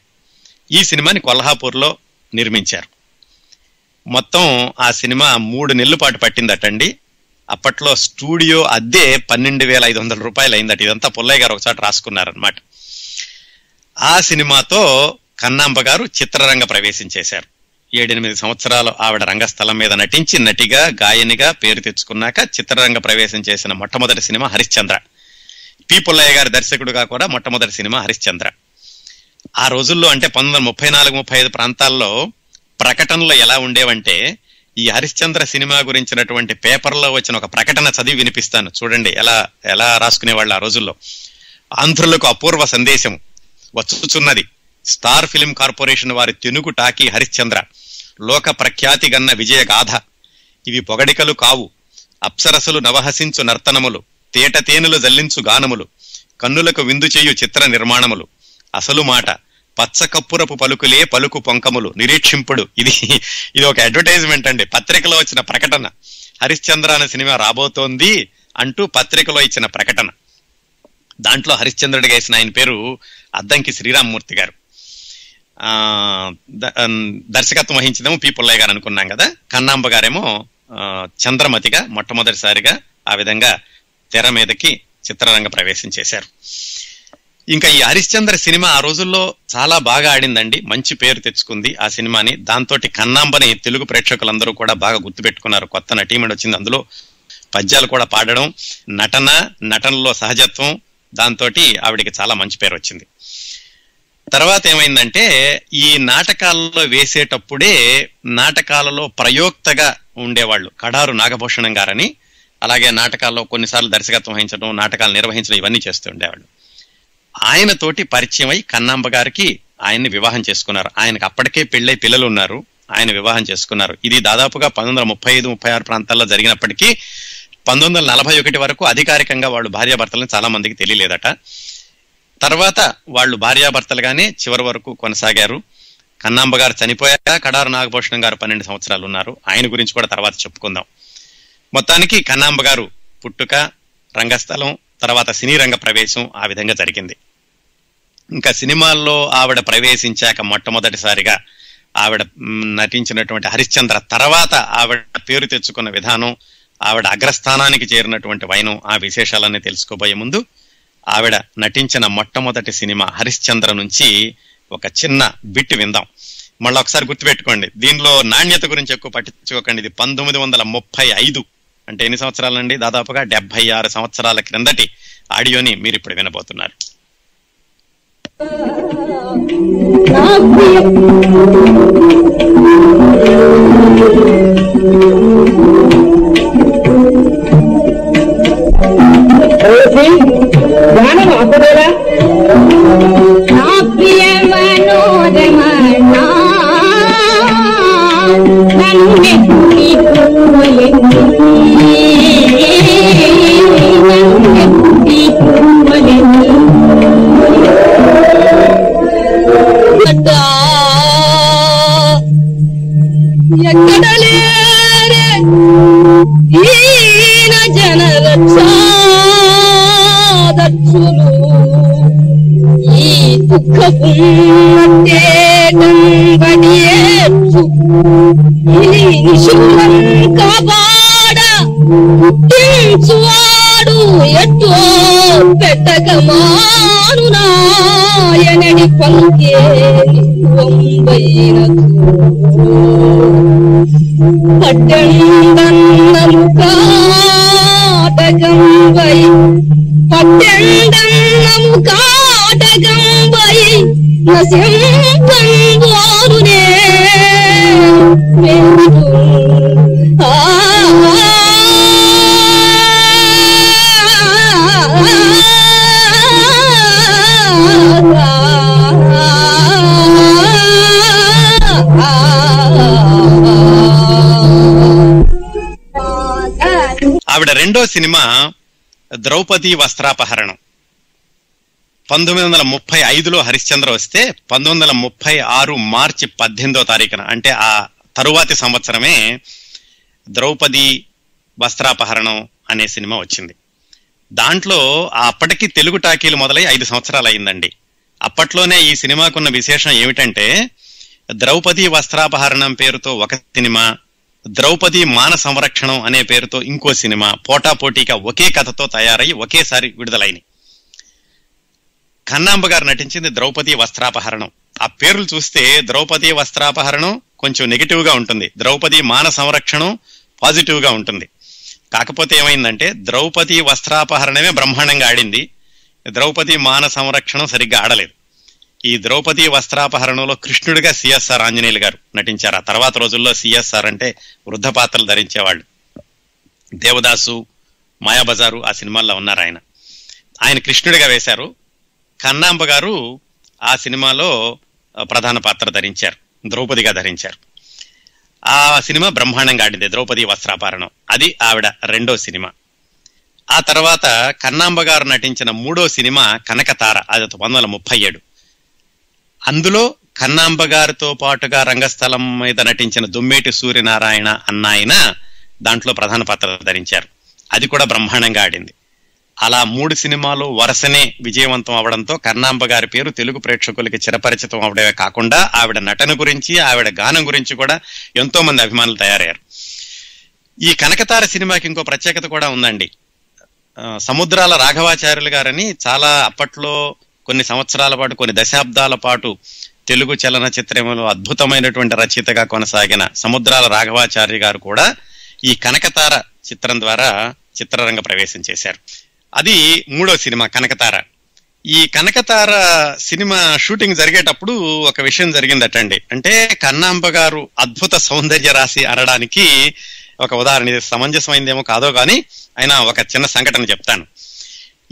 ఈ సినిమాని కొల్హాపూర్లో నిర్మించారు. మొత్తం ఆ సినిమా మూడు నెలల పాటు పట్టిందటండి. అప్పట్లో స్టూడియో అద్దె పన్నెండు వేల ఐదు వందల రూపాయలు అయిందట ఇదంతా పుల్లయ్య గారు ఒకసారి రాసుకున్నారనమాట ఆ సినిమాతో కన్నాంబ గారు చిత్రరంగ ప్రవేశం చేశారు. ఏడెనిమిది సంవత్సరాలు ఆవిడ రంగస్థలం మీద నటించి నటిగా గాయనిగా పేరు తెచ్చుకున్నాక చిత్రరంగ ప్రవేశం చేసిన మొట్టమొదటి సినిమా హరిశ్చంద్ర. పి పుల్లయ్య గారి దర్శకుడుగా కూడా మొట్టమొదటి సినిమా హరిశ్చంద్ర. ఆ రోజుల్లో అంటే పంతొమ్మిది వందల ముప్పై నాలుగు ముప్పై ఐదు ప్రాంతాల్లో ప్రకటనలు ఎలా ఉండేవంటే ఈ హరిశ్చంద్ర సినిమా గురించినటువంటి పేపర్లో వచ్చిన ఒక ప్రకటన చదివి వినిపిస్తాను. చూడండి ఎలా ఎలా రాసుకునేవాళ్ళు ఆ రోజుల్లో. ఆంధ్రులకు అపూర్వ సందేశం వచ్చుచున్నది. స్టార్ ఫిలిం కార్పొరేషన్ వారి తెనుగు టాకీ హరిశ్చంద్ర. లోక ప్రఖ్యాతి గన్న విజయ గాథ ఇవి పొగడికలు కావు. అప్సరసులు నవహసించు నర్తనములు. తేట తేనెలు జల్లించు గానములు కన్నులకు విందు చేయు చిత్ర నిర్మాణములు. అసలు మాట పచ్చకప్పురపు పలుకులే పలుకు పొంకములు నిరీక్షింపుడు. ఇది ఇది ఒక అడ్వర్టైజ్మెంట్ అండి. పత్రికలో వచ్చిన ప్రకటన. హరిశ్చంద్ర అనే సినిమా రాబోతోంది అంటూ పత్రికలో ఇచ్చిన ప్రకటన. దాంట్లో హరిశ్చంద్రుడు వేసిన ఆయన పేరు అద్దంకి శ్రీరామ్మూర్తి గారు. ద- దర్శకత్వం వహించిందేమో పీపుల్లయ్య గారు అనుకున్నాం కదా. కన్నాంబ గారేమో చంద్రమతిగా మొట్టమొదటిసారిగా ఆ విధంగా తెర మీదకి చిత్రరంగ ప్రవేశం చేశారు. ఇంకా ఈ హరిశ్చంద్ర సినిమా ఆ రోజుల్లో చాలా బాగా ఆడిందండి. మంచి పేరు తెచ్చుకుంది ఆ సినిమాని. దాంతో కన్నాంబని తెలుగు ప్రేక్షకులందరూ కూడా బాగా గుర్తుపెట్టుకున్నారు కొత్త నటీమణి వచ్చింది అందులో. పద్యాలు కూడా పాడడం నటన నటనలో సహజత్వం దాంతో ఆవిడికి చాలా మంచి పేరు వచ్చింది. తర్వాత ఏమైందంటే ఈ నాటకాలలో వేసేటప్పుడే నాటకాలలో ప్రయోక్తగా ఉండేవాళ్ళు కడారు నాగభూషణం గారని అలాగే నాటకాల్లో కొన్నిసార్లు దర్శకత్వం వహించడం నాటకాలు నిర్వహించడం ఇవన్నీ చేస్తూ ఉండేవాళ్ళు. ఆయనతోటి పరిచయం అయి కన్నాంబ గారికి ఆయన్ని వివాహం చేసుకున్నారు. ఆయనకు అప్పటికే పెళ్ళై పిల్లలు ఉన్నారు. ఆయన వివాహం చేసుకున్నారు. ఇది దాదాపుగా పంతొమ్మిది వందల ముప్పై ఐదు ముప్పై ఆరు ప్రాంతాల్లో జరిగినప్పటికీ పంతొమ్మిది వందల నలభై ఒకటి వరకు అధికారికంగా వాళ్ళు భార్యాభర్తలను చాలా మందికి తెలియలేదట. తర్వాత వాళ్ళు భార్యాభర్తలుగానే చివరి వరకు కొనసాగారు. కన్నాంబ గారు చనిపోయాక కడారు నాగభూషణం గారు పన్నెండు సంవత్సరాలు ఉన్నారు. ఆయన గురించి కూడా తర్వాత చెప్పుకుందాం. మొత్తానికి కన్నాంబ గారు పుట్టుక రంగస్థలం తర్వాత సినీ రంగ ప్రవేశం ఆ విధంగా జరిగింది. ఇంకా సినిమాల్లో ఆవిడ ప్రవేశించాక మొట్టమొదటిసారిగా ఆవిడ నటించినటువంటి హరిశ్చంద్ర తర్వాత ఆవిడ పేరు తెచ్చుకున్న విధానం ఆవిడ అగ్రస్థానానికి చేరినటువంటి వైనం ఆ విశేషాలన్నీ తెలుసుకోబోయే ముందు ఆవిడ నటించిన మొట్టమొదటి సినిమా హరిశ్చంద్ర నుంచి ఒక చిన్న బిట్ విందాం. మళ్ళీ ఒకసారి గుర్తుపెట్టుకోండి. దీనిలో నాణ్యత గురించి ఎక్కువ పట్టించుకోకండి. ఇది పంతొమ్మిది వందల ముప్పై ఐదు. అంటే ఎన్ని సంవత్సరాలండి? దాదాపుగా డెబ్బై ఆరు సంవత్సరాల క్రిందటి ఆడియోని మీరు ఇప్పుడు వినబోతున్నారు. నా నా ఎక్కడ? లేరే? ఈన జనరక్షాదక్షులు ఈ దుఃఖపున్నట్టే ఈ నిశూలం కాపాడ. పుట్టించువాడు ఎట్టో ಬೆಟ್ಟಗಮಾನು ನಾಯನಡಿ ಪಂಗೆ ಒಂಬೈನದು ಪಟ್ಟೆಂಡನ್ನನು ಕಾಟಗಂಬೈ ಪಟ್ಟೆಂಡನ್ನನು ಕಾಟಗಂಬೈ ನಸೆಂಬಂಬೋರುನೇ ಮೇಲು సినిమా ద్రౌపది వస్త్రాపహరణం. పంతొమ్మిది వందల ముప్పై ఐదులో హరిశ్చంద్ర వస్తే పంతొమ్మిది వందల ముప్పై ఆరు మార్చి పద్దెనిమిదో తారీఖున అంటే ఆ తరువాతి సంవత్సరమే ద్రౌపది వస్త్రాపహరణం అనే సినిమా వచ్చింది. దాంట్లో అప్పటికి తెలుగు టాకీలు మొదలై ఐదు సంవత్సరాలు అయిందండి అప్పట్లోనే ఈ సినిమాకున్న విశేషం ఏమిటంటే ద్రౌపది వస్త్రాపహరణం పేరుతో ఒక సినిమా ద్రౌపది మాన సంరక్షణం అనే పేరుతో ఇంకో సినిమా పోటాపోటీగా ఒకే కథతో తయారై ఒకేసారి విడుదలైనవి కన్నాంబ గారు నటించింది ద్రౌపది వస్త్రాపహరణం. ఆ పేర్లు చూస్తే ద్రౌపది వస్త్రాపహరణం కొంచెం నెగిటివ్గా ఉంటుంది. ద్రౌపది మాన సంరక్షణం పాజిటివ్గా ఉంటుంది. కాకపోతే ఏమైందంటే ద్రౌపది వస్త్రాపహరణమే బ్రహ్మాండంగా ఆడింది. ద్రౌపది మాన సంరక్షణం సరిగ్గా ఆడలేదు. ఈ ద్రౌపది వస్త్రాపహరణంలో కృష్ణుడిగా సిఎస్ఆర్ ఆంజనేయులు గారు నటించారు. ఆ తర్వాత రోజుల్లో సిఎస్ఆర్ అంటే వృద్ధ పాత్రలు ధరించేవాళ్ళు. దేవదాసు మాయాబజారు ఆ సినిమాల్లో ఉన్నారు ఆయన. ఆయన కృష్ణుడిగా వేశారు. కన్నాంబ గారు ఆ సినిమాలో ప్రధాన పాత్ర ధరించారు. ద్రౌపదిగా ధరించారు. ఆ సినిమా బ్రహ్మాండంగా ఆడింది ద్రౌపది వస్త్రాపహరణం. అది ఆవిడ రెండో సినిమా. ఆ తర్వాత కన్నాంబ గారు నటించిన మూడో సినిమా కనకతార అది పంతొమ్మిది వందల ముప్పై ఏడు. అందులో కన్నాంబ గారితో పాటుగా రంగస్థలం మీద నటించిన దుమ్మేటి సూర్యనారాయణ అన్న ఆయన దాంట్లో ప్రధాన పాత్ర ధరించారు. అది కూడా బ్రహ్మాండంగా ఆడింది. అలా మూడు సినిమాలు వరుసనే విజయవంతం అవడంతో కర్ణాంబ గారి పేరు తెలుగు ప్రేక్షకులకి చిరపరిచితం అవడమే కాకుండా ఆవిడ నటన గురించి ఆవిడ గానం గురించి కూడా ఎంతో మంది అభిమానులు తయారయ్యారు. ఈ కనకతార సినిమాకి ఇంకో ప్రత్యేకత కూడా ఉందండి. సముద్రాల రాఘవాచార్యులు గారని చాలా అప్పట్లో కొన్ని సంవత్సరాల పాటు కొన్ని దశాబ్దాల పాటు తెలుగు చలనచిత్రంలో అద్భుతమైనటువంటి రచయితగా కొనసాగిన సముద్రాల రాఘవాచార్య గారు కూడా ఈ కనకతార చిత్రం ద్వారా చిత్రరంగ ప్రవేశం చేశారు. అది మూడో సినిమా కనకతార. ఈ కనకతార సినిమా షూటింగ్ జరిగేటప్పుడు ఒక విషయం జరిగిందటండి. అంటే కన్నాంబ గారు అద్భుత సౌందర్య రాశి అనడానికి ఒక ఉదాహరణ. ఇది సమంజసమైందేమో కాదో కానీ అయినా ఒక చిన్న సంఘటన చెప్తాను.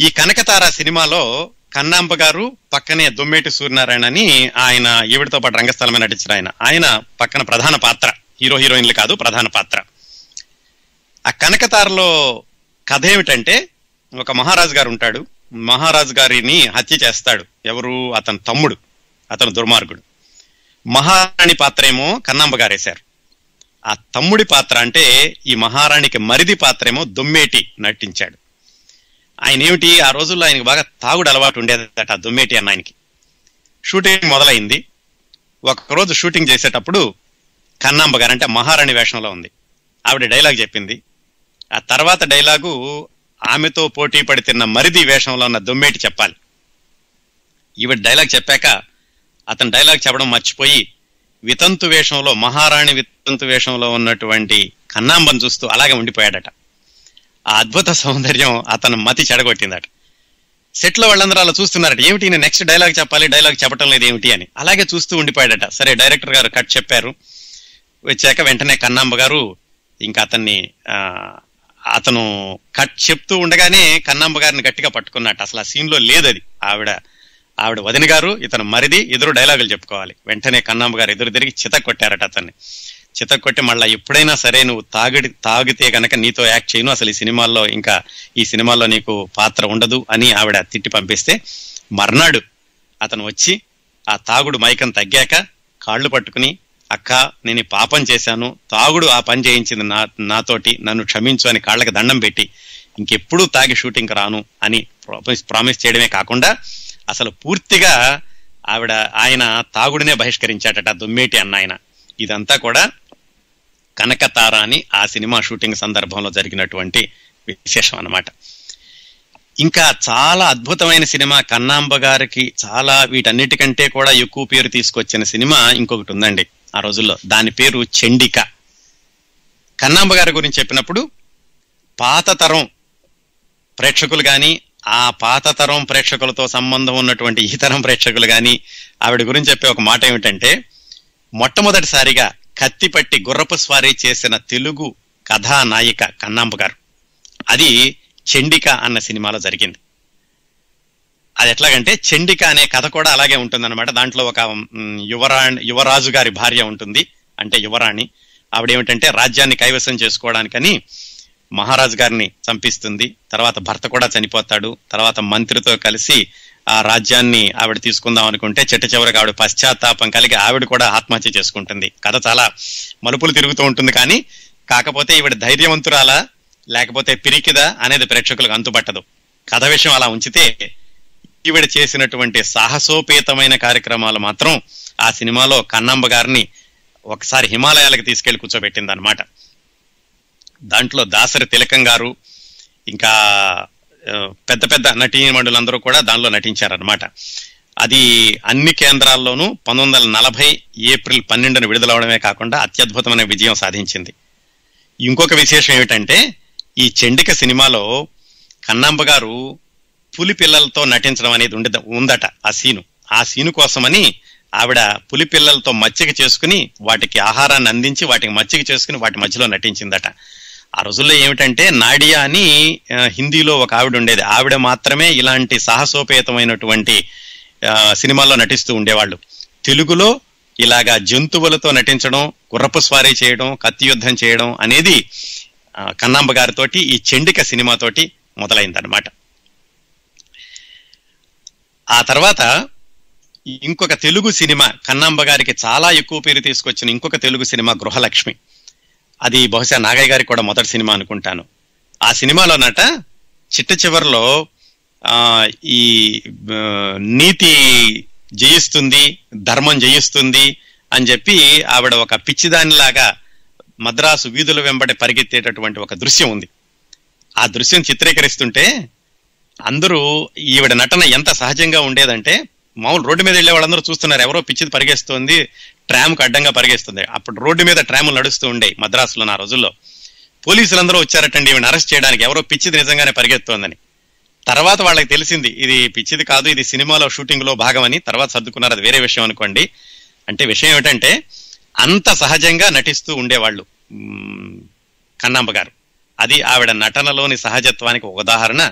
ఈ కనకతార సినిమాలో కన్నాంబ గారు పక్కనే దొమ్మేటి సూర్యనారాయణ అని ఆయన ఈవిడతో పాటు రంగస్థలమే నటించిన ఆయన. ఆయన పక్కన ప్రధాన పాత్ర హీరో హీరోయిన్లు కాదు ప్రధాన పాత్ర. ఆ కనకతారలో కథ ఏమిటంటే ఒక మహారాజు గారు ఉంటాడు. మహారాజు గారిని హత్య చేస్తాడు. ఎవరు? అతని తమ్ముడు అతను దుర్మార్గుడు. మహారాణి పాత్ర ఏమో కన్నాంబ గారు వేశారు ఆ తమ్ముడి పాత్ర అంటే ఈ మహారాణికి మరిది పాత్ర ఏమో దొమ్మేటి నటించాడు. ఆయన ఏమిటి ఆ రోజుల్లో ఆయనకు బాగా తాగుడు అలవాటు ఉండేదట దుమ్మేటి అన్న ఆయనకి. షూటింగ్ మొదలైంది. ఒకరోజు షూటింగ్ చేసేటప్పుడు కన్నాంబ గారు అంటే మహారాణి వేషంలో ఉంది. ఆవిడ డైలాగ్ చెప్పింది. ఆ తర్వాత డైలాగు ఆమెతో పోటీ పడి తిన్న మరిది వేషంలో ఉన్న దొమ్మేటి చెప్పాలి. ఈవిడ డైలాగ్ చెప్పాక అతను డైలాగ్ చెప్పడం మర్చిపోయి వితంతు వేషంలో మహారాణి వితంతు వేషంలో ఉన్నటువంటి కన్నాంబను చూస్తూ అలాగే ఉండిపోయాడట. ఆ అద్భుత సౌందర్యం అతను మతి చెడగొట్టిందట. సెట్లో వాళ్ళందరూ అలా చూస్తున్నారట ఏమిటి నేను నెక్స్ట్ డైలాగ్ చెప్పాలి డైలాగ్ చెప్పటం లేదు ఏమిటి అని. అలాగే చూస్తూ ఉండిపోయాడట. సరే డైరెక్టర్ గారు కట్ చెప్పారు. వచ్చాక వెంటనే కన్నాంబ గారు ఇంకా అతన్ని ఆ, అతను కట్ చెప్తూ ఉండగానే కన్నాంబ గారిని గట్టిగా పట్టుకున్నట్టు. అసలు ఆ సీన్లో లేదు అది ఆవిడ ఆవిడ వదిన గారు ఇతను మరిది ఎదురు డైలాగులు చెప్పుకోవాలి. వెంటనే కన్నాంబ గారు ఎదురు తిరిగి చిత కొట్టారట అతన్ని. చిత కొట్టి మళ్ళీ ఎప్పుడైనా సరే నువ్వు తాగిడి తాగితే కనుక నీతో యాక్ట్ చేయను. అసలు ఈ సినిమాల్లో ఇంకా ఈ సినిమాల్లో నీకు పాత్ర ఉండదు అని ఆవిడ తిట్టి పంపిస్తే మర్నాడు అతను వచ్చి ఆ తాగుడు మైకం తగ్గాక కాళ్ళు పట్టుకుని అక్క నేను పాపం చేశాను. తాగుడు ఆ పని చేయించింది నా నాతోటి. నన్ను క్షమించు అని కాళ్ళకి దండం పెట్టి ఇంకెప్పుడు తాగి షూటింగ్ రాను అని ప్రామిస్ ప్రామిస్ చేయడమే కాకుండా అసలు పూర్తిగా ఆవిడ ఆయన తాగుడినే బహిష్కరించాడట దుమ్మేటి అన్న ఆయన ఇదంతా కూడా కనకతార అని ఆ సినిమా షూటింగ్ సందర్భంలో జరిగినటువంటి విశేషం అన్నమాట. ఇంకా చాలా అద్భుతమైన సినిమా కన్నాంబ గారికి చాలా వీటన్నిటికంటే కూడా ఎక్కువ పేరు తీసుకొచ్చిన సినిమా ఇంకొకటి ఉందండి ఆ రోజుల్లో. దాని పేరు చండిక. కన్నాంబ గారి గురించి చెప్పినప్పుడు పాత తరం ప్రేక్షకులు కానీ ఆ పాత తరం ప్రేక్షకులతో సంబంధం ఉన్నటువంటి ఈ తరం ప్రేక్షకులు కానీ ఆవిడ గురించి చెప్పే ఒక మాట ఏమిటంటే మొట్టమొదటిసారిగా కత్తిపట్టి గుర్రపు స్వారీ చేసిన తెలుగు కథానాయిక కన్నాంబ గారు. అది చండిక అన్న సినిమాలో జరిగింది. అది ఎట్లాగంటే చండిక అనే కథ కూడా అలాగే ఉంటుందన్నమాట. దాంట్లో ఒక మ్, యువరాణి యువరాజు గారి భార్య ఉంటుంది. అంటే యువరాణి. ఆవిడ ఏమిటంటే రాజ్యాన్ని కైవసం చేసుకోవడానికని మహారాజు గారిని చంపిస్తుంది. తర్వాత భర్త కూడా చనిపోతాడు. తర్వాత మంత్రితో కలిసి ఆ రాజ్యాన్ని ఆవిడ తీసుకుందాం అనుకుంటే చెట్ట చివరికి ఆవిడ పశ్చాత్తాపం కలిగి ఆవిడ కూడా ఆత్మహత్య చేసుకుంటుంది. కథ చాలా మలుపులు తిరుగుతూ ఉంటుంది కానీ కాకపోతే ఈవిడ ధైర్యవంతురాలా లేకపోతే పిరికిదా అనేది ప్రేక్షకులకు అంతుపట్టదు కథ విషయం అలా ఉంచితే ఈవిడ చేసినటువంటి సాహసోపేతమైన కార్యక్రమాలు మాత్రం ఆ సినిమాలో కన్నంబ గారిని ఒకసారి హిమాలయాలకు తీసుకెళ్ళి కూర్చోబెట్టింది అనమాట దాంట్లో దాసరి తిలకం గారు ఇంకా పెద్ద పెద్ద నటీమణులందరూ కూడా దానిలో నటించారనమాట అది అన్ని కేంద్రాల్లోనూ పంతొమ్మిది వందల నలభై ఏప్రిల్ పన్నెండున విడుదలవడమే కాకుండా అత్యద్భుతమైన విజయం సాధించింది. ఇంకొక విశేషం ఏమిటంటే ఈ చెండిక సినిమాలో కన్నాంబ గారు పులి పిల్లలతో నటించడం అనేది ఉండి ఉందట ఆ సీను. ఆ సీను కోసమని ఆవిడ పులి పిల్లలతో మచ్చిక చేసుకుని వాటికి ఆహారాన్ని అందించి వాటికి మచ్చిక చేసుకుని వాటి మధ్యలో నటించిందట. ఆ రోజుల్లో ఏమిటంటే నాడియా అని హిందీలో ఒక ఆవిడ ఉండేది. ఆవిడ మాత్రమే ఇలాంటి సాహసోపేతమైనటువంటి సినిమాల్లో నటిస్తూ ఉండేవాళ్ళు. తెలుగులో ఇలాగా జంతువులతో నటించడం గుర్రపు స్వారీ చేయడం కత్తి యుద్ధం చేయడం అనేది కన్నాంబ గారితోటి ఈ చెండిక సినిమాతోటి మొదలైందనమాట ఆ తర్వాత ఇంకొక తెలుగు సినిమా కన్నాంబ గారికి చాలా ఎక్కువ పేరు తీసుకొచ్చిన ఇంకొక తెలుగు సినిమా గృహలక్ష్మి. అది బహుశా నాగయ్య గారికి కూడా మొదటి సినిమా అనుకుంటాను. ఆ సినిమాలో నట చిట్ట చివరిలో ఈ నీతి జయిస్తుంది ధర్మం జయిస్తుంది అని చెప్పి ఆవిడ ఒక పిచ్చిదానిలాగా మద్రాసు వీధుల వెంబడి పరిగెత్తేటటువంటి ఒక దృశ్యం ఉంది. ఆ దృశ్యం చిత్రీకరిస్తుంటే అందరూ ఈవిడ నటన ఎంత సహజంగా ఉండేదంటే మామూలు రోడ్డు మీద వెళ్ళే వాళ్ళందరూ చూస్తున్నారు ఎవరో పిచ్చిది పరిగెస్తుంది ట్రామ్కు అడ్డంగా పరిగెస్తుంది అప్పుడు రోడ్డు మీద ట్రాములు నడుస్తూ ఉండే మద్రాసులో ఆ రోజుల్లో పోలీసులందరూ వచ్చారటండి ఈమెను అరెస్ట్ చేయడానికి. ఎవరో పిచ్చిది నిజంగానే పరిగెత్తోందని తర్వాత వాళ్ళకి తెలిసింది ఇది పిచ్చిది కాదు ఇది సినిమాలో షూటింగ్లో భాగమని. తర్వాత సర్దుకున్నారు అది వేరే విషయం అనుకోండి. అంటే విషయం ఏమిటంటే అంత సహజంగా నటిస్తూ ఉండేవాళ్ళు కన్నాంబ గారు. అది ఆవిడ నటనలోని సహజత్వానికి ఒక ఉదాహరణ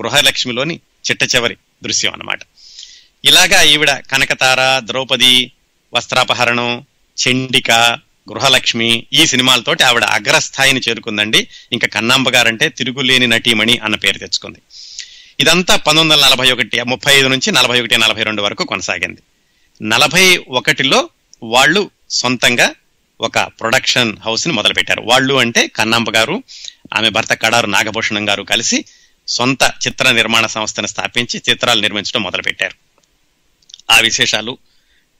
గృహలక్ష్మిలోని చిట్ట చివరి దృశ్యం అన్నమాట. ఇలాగా ఈవిడ కనకతార ద్రౌపది వస్త్రాపహరణం చండిక గృహలక్ష్మి ఈ సినిమాలతోటి ఆవిడ అగ్రస్థాయిని చేరుకుందండి. ఇంకా కన్నాంబ గారంటే తిరుగులేని నటీమణి అన్న పేరు తెచ్చుకుంది. ఇదంతా పంతొమ్మిది వందల నలభై ఒకటి ముప్పై ఐదు నుంచి నలభై ఒకటి నలభై రెండు వరకు కొనసాగింది. నలభై ఒకటిలో వాళ్ళు సొంతంగా ఒక ప్రొడక్షన్ హౌస్ని మొదలుపెట్టారు. వాళ్ళు అంటే కన్నాంబ గారు ఆమె భర్త కడారు నాగభూషణం గారు కలిసి సొంత చిత్ర నిర్మాణ సంస్థను స్థాపించి చిత్రాలు నిర్మించడం మొదలుపెట్టారు. ఆ విశేషాలు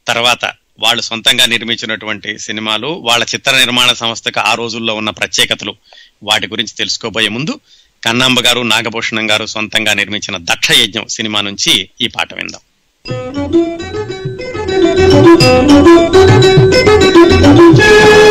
తర్వాత వాళ్ళు సొంతంగా నిర్మించినటువంటి సినిమాలు వాళ్ళ చిత్ర నిర్మాణ సంస్థకు ఆ రోజుల్లో ఉన్న ప్రత్యేకతలు వాటి గురించి తెలుసుకోబోయే ముందు కన్నాంబ గారు నాగభూషణం గారు సొంతంగా నిర్మించిన దక్ష యజ్ఞం సినిమా నుంచి ఈ పాట విందాం. కమనీయం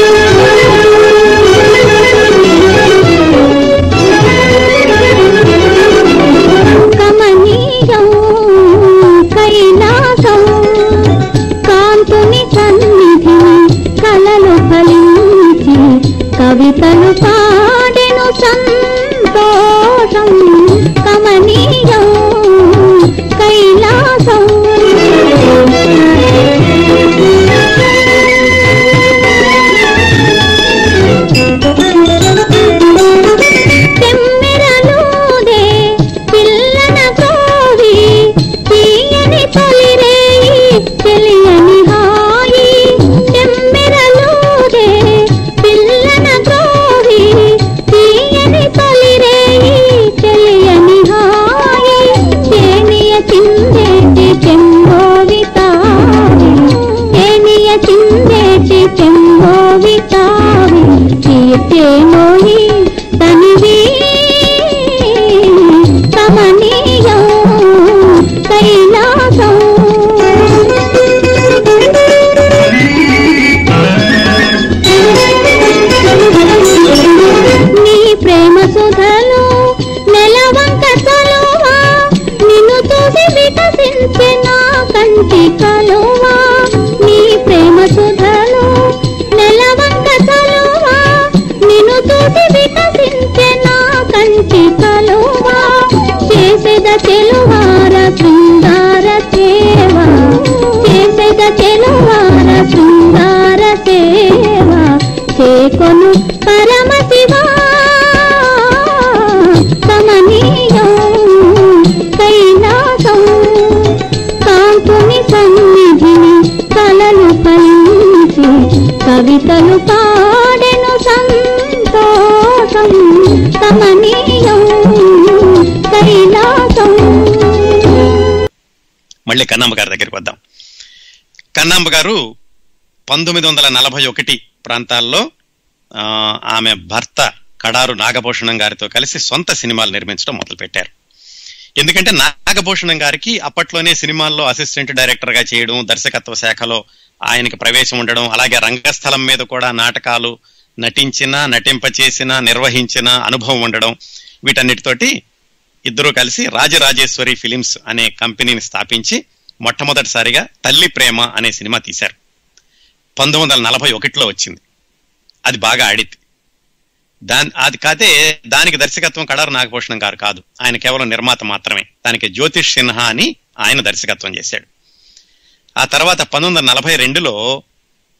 quiero కవితలు పాడెను సంతోషం కమనీయం కైలాసం. మళ్ళీ కన్నాంబ గారి దగ్గరికి వద్దాం. కన్నాంబ గారు పంతొమ్మిది వందల నలభై ఒకటి ప్రాంతాల్లో ఆమె భర్త కడారు నాగభూషణం గారితో కలిసి సొంత సినిమాలు నిర్మించడం మొదలుపెట్టారు. ఎందుకంటే నాగభూషణం గారికి అప్పట్లోనే సినిమాల్లో అసిస్టెంట్ డైరెక్టర్గా చేయడం దర్శకత్వ శాఖలో ఆయనకి ప్రవేశం ఉండడం అలాగే రంగస్థలం మీద కూడా నాటకాలు నటించిన నటింపచేసిన నిర్వహించిన అనుభవం ఉండడం వీటన్నిటితోటి ఇద్దరూ కలిసి రాజరాజేశ్వరి ఫిలిమ్స్ అనే కంపెనీని స్థాపించి మొట్టమొదటిసారిగా తల్లి ప్రేమ అనే సినిమా తీశారు. పంతొమ్మిది వందల నలభై ఒకటిలో వచ్చింది. అది బాగా ఆడింది. దాని అది కాదే దానికి దర్శకత్వం కడారు నాగభూషణం గారు కాదు. ఆయన కేవలం నిర్మాత మాత్రమే. దానికి జ్యోతిష్ సిన్హా అని ఆయన దర్శకత్వం చేశాడు. ఆ తర్వాత పంతొమ్మిది వందల నలభై రెండులో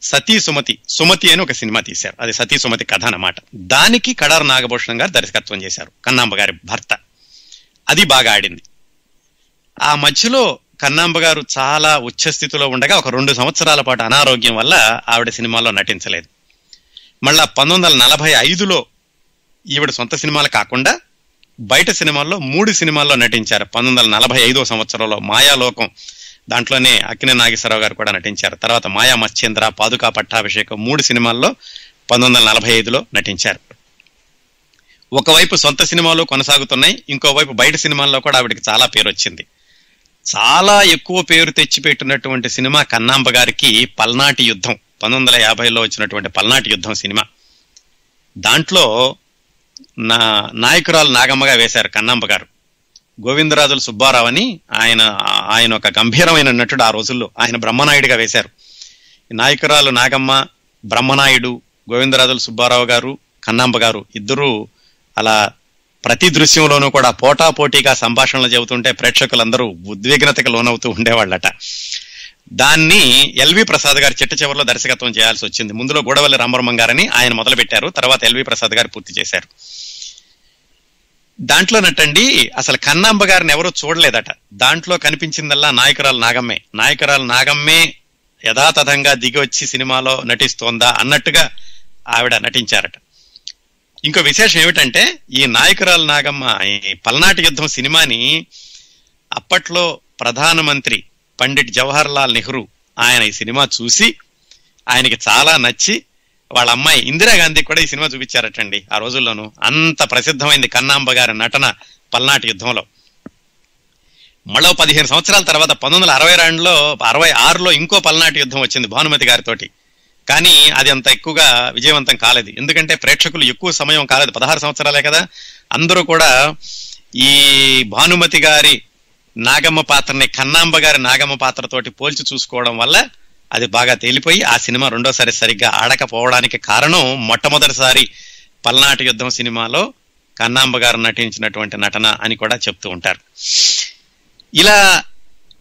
సతీ సుమతి సుమతి అని ఒక సినిమా తీశారు. అది సతీ సుమతి కథ అన్నమాట. దానికి కడారు నాగభూషణం గారు దర్శకత్వం చేశారు కన్నాంబ గారి భర్త. అది బాగా ఆడింది. ఆ మధ్యలో కన్నాంబ గారు చాలా ఉచ్చస్థితిలో ఉండగా ఒక రెండు సంవత్సరాల పాటు అనారోగ్యం వల్ల ఆవిడ సినిమాల్లో నటించలేదు. మళ్ళా పంతొమ్మిది వందల నలభై ఐదులో ఈవిడ సొంత సినిమాలు కాకుండా బయట సినిమాల్లో మూడు సినిమాల్లో నటించారు. పంతొమ్మిది వందల నలభై ఐదో సంవత్సరంలో మాయాలోకం దాంట్లోనే అక్కినే నాగేశ్వరరావు గారు కూడా నటించారు. తర్వాత మాయా మత్స్యేంద్ర పాదుకా పట్టాభిషేకం మూడు సినిమాల్లో పంతొమ్మిది వందల నలభై ఐదులో నటించారు. ఒకవైపు సొంత సినిమాలు కొనసాగుతున్నాయి ఇంకోవైపు బయట సినిమాల్లో కూడా ఆవిడకి చాలా పేరు వచ్చింది. చాలా ఎక్కువ పేరు తెచ్చిపెట్టినటువంటి సినిమా కన్నాంబ గారికి పల్నాటి యుద్ధం పంతొమ్మిది వందల యాభైలో వచ్చినటువంటి పల్నాటి యుద్ధం సినిమా. దాంట్లో నా నాయకురాలు నాగమ్మగా వేశారు కన్నాంబ గారు. గోవిందరాజుల సుబ్బారావు అని ఆయన ఆయన ఒక గంభీరమైన నటుడు ఆ రోజుల్లో. ఆయన బ్రహ్మనాయుడిగా వేశారు. నాయకురాలు నాగమ్మ బ్రహ్మనాయుడు గోవిందరాజుల సుబ్బారావు గారు కన్నాంబ గారు ఇద్దరూ అలా ప్రతి దృశ్యంలోనూ కూడా పోటా పోటీగా సంభాషణలు చెబుతుంటే ప్రేక్షకులందరూ ఉద్విగ్నతకు లోనవుతూ ఉండేవాళ్ళట. దాన్ని ఎల్వి ప్రసాద్ గారు చిట్ట చివరిలో దర్శకత్వం చేయాల్సి వచ్చింది. ముందులో గూడవల్లి రామబ్రహ్మం గారని ఆయన మొదలు పెట్టారు తర్వాత ఎల్వి ప్రసాద్ గారు పూర్తి చేశారు. దాంట్లోనటండి అసలు కన్నాంబ గారిని ఎవరూ చూడలేదట. దాంట్లో కనిపించిందల్లా నాయకురాలు నాగమ్మే. నాయకురాలు నాగమ్మే యథాతథంగా దిగి వచ్చి సినిమాలో నటిస్తోందా అన్నట్టుగా ఆవిడ నటించారట. ఇంకో విశేషం ఏమిటంటే ఈ నాయకురాలు నాగమ్మ ఈ పల్నాటి యుద్ధం సినిమాని అప్పట్లో ప్రధానమంత్రి పండిట్ జవహర్ లాల్ నెహ్రూ ఆయన ఈ సినిమా చూసి ఆయనకి చాలా నచ్చి వాళ్ళ అమ్మాయి ఇందిరాగాంధీ కూడా ఈ సినిమా చూపించారటండి ఆ రోజుల్లోనూ. అంత ప్రసిద్ధమైంది కన్నాంబ గారి నటన పల్నాటి యుద్ధంలో. మళ్ళీ పదిహేను సంవత్సరాల తర్వాత పంతొమ్మిది వందల అరవై రెండులో అరవై ఆరులో ఇంకో పల్నాటి యుద్ధం వచ్చింది భానుమతి గారితోటి. కానీ అది అంత ఎక్కువగా విజయవంతం కాలేదు. ఎందుకంటే ప్రేక్షకులు ఎక్కువ సమయం కాలేదు. పదహారు సంవత్సరాలే కదా. అందరూ కూడా ఈ భానుమతి గారి నాగమ్మ పాత్రని కన్నాంబ గారి నాగమ్మ పాత్రతోటి పోల్చి చూసుకోవడం వల్ల అది బాగా తేలిపోయి ఆ సినిమా రెండోసారి సరిగ్గా ఆడకపోవడానికి కారణం మొట్టమొదటిసారి పల్నాటి యుద్ధం సినిమాలో కన్నాంబ గారు నటించినటువంటి నటన అని కూడా చెప్తూ ఉంటారు. ఇలా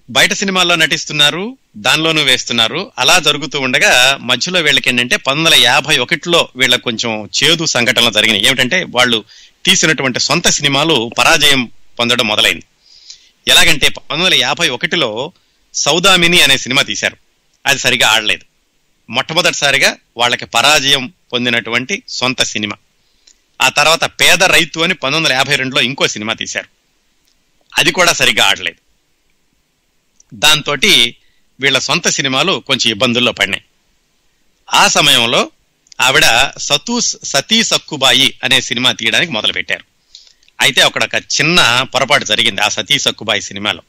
బయట సినిమాల్లో నటిస్తున్నారు దానిలోనూ వేస్తున్నారు. అలా జరుగుతూ ఉండగా మధ్యలో వీళ్ళకి ఏంటంటే పంతొమ్మిది వందల యాభై ఒకటిలో వీళ్ళకి కొంచెం చేదు సంఘటనలు జరిగినాయి. ఏమిటంటే వాళ్ళు తీసినటువంటి సొంత సినిమాలు పరాజయం పొందడం మొదలైంది. ఎలాగంటే పంతొమ్మిది వందల యాభై ఒకటిలో సౌదామిని అనే సినిమా తీశారు. అది సరిగా ఆడలేదు. మొట్టమొదటిసారిగా వాళ్ళకి పరాజయం పొందినటువంటి సొంత సినిమా. ఆ తర్వాత పేద రైతు అని పంతొమ్మిది వందల యాభై రెండులో ఇంకో సినిమా తీశారు. అది కూడా సరిగ్గా ఆడలేదు. దాంతో వీళ్ళ సొంత సినిమాలు కొంచెం ఇబ్బందుల్లో పడినాయి. ఆ సమయంలో ఆవిడ సతూ సతీ సక్కుబాయి అనే సినిమా తీయడానికి మొదలుపెట్టారు. అయితే అక్కడ ఒక చిన్న పొరపాటు జరిగింది ఆ సతీ సక్కుబాయి సినిమాలో.